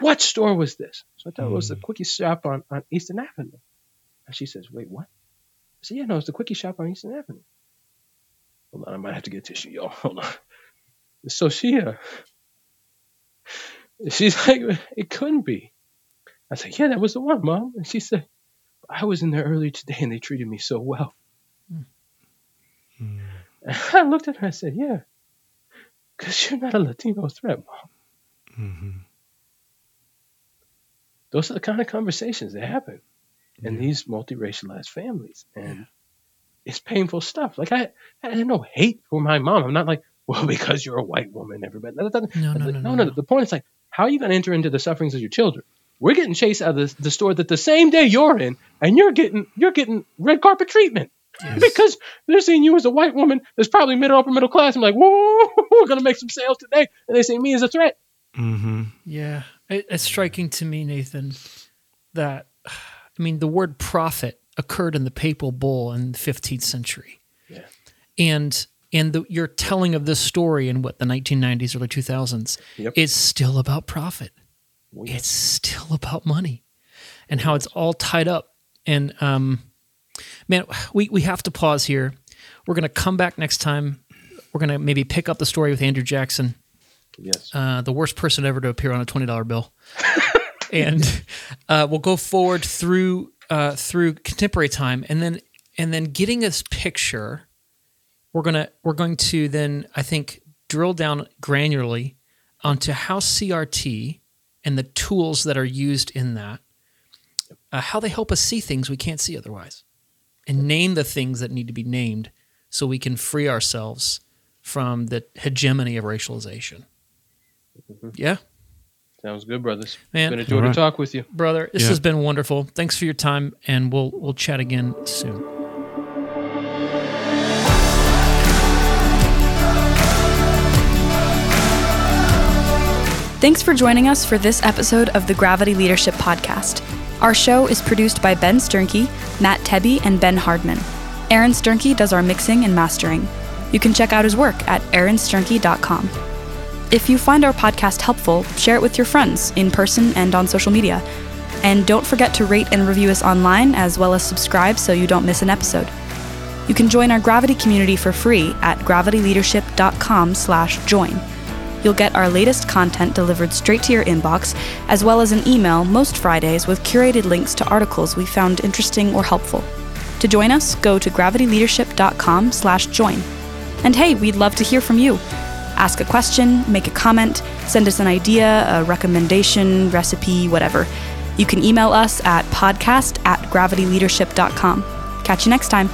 "What store was this?" So I tell her it was the quickie shop on, on Eastern Avenue, and she says, "Wait, what?" I said, "Yeah, no, it's the quickie shop on Eastern Avenue." Hold on, I might have to get tissue, y'all. Hold on. So she, uh, she's like, it couldn't be. I said, yeah, that was the one, mom. And she said, I was in there earlier today and they treated me so well. And I looked at her and I said, yeah, because you're not a Latino threat, mom. Mhm. Those are the kind of conversations that happen in Yeah. these multiracialized families. And it's painful stuff. Like, I, I had no hate for my mom. I'm not like, well, because you're a white woman, everybody. That- that- No, no, the- no, no, no, no. The point is like, how are you going to enter into the sufferings of your children? We're getting chased out of the, the store that the same day you're in, and you're getting you're getting red carpet treatment because they're seeing you as a white woman that's probably middle upper middle class. I'm like, whoa, we're going to make some sales today, and they see me as a threat. Mm-hmm. Yeah, it, it's striking to me, Nathan, that I mean the word prophet occurred in the papal bull in the 15th century, Yeah. and and the, your telling of this story in what the 1990s, early 2000s, Yep. is still about profit. Well, yeah. It's still about money, and how it's all tied up. And um, man, we we have to pause here. We're gonna come back next time. We're gonna maybe pick up the story with Andrew Jackson Yes. uh, the worst person ever to appear on a twenty dollar bill, and uh, we'll go forward through uh, through contemporary time, and then and then getting this picture, we're gonna we're going to then I think drill down granularly onto how CRT and the tools that are used in that, uh, how they help us see things we can't see otherwise, and name the things that need to be named so we can free ourselves from the hegemony of racialization. Mm-hmm. Yeah. Sounds good, brothers. Man, been a joy right. to talk with you, brother. This yeah. has been wonderful. Thanks for your time, and we'll we'll chat again soon. Thanks for joining us for this episode of the Gravity Leadership Podcast. Our show is produced by Ben Sternke, Matt Tebbe, and Ben Hardman. Aaron Sternke does our mixing and mastering. You can check out his work at aaronsternke.com. If you find our podcast helpful, share it with your friends in person and on social media. And don't forget to rate and review us online as well as subscribe so you don't miss an episode. You can join our Gravity community for free at gravityleadership.com/join. You'll get our latest content delivered straight to your inbox, as well as an email most Fridays with curated links to articles we found interesting or helpful. To join us, go to gravityleadership.com/join. And hey, we'd love to hear from you. Ask a question, make a comment, send us an idea, a recommendation, recipe, whatever. You can email us at podcast at gravityleadership.com. Catch you next time.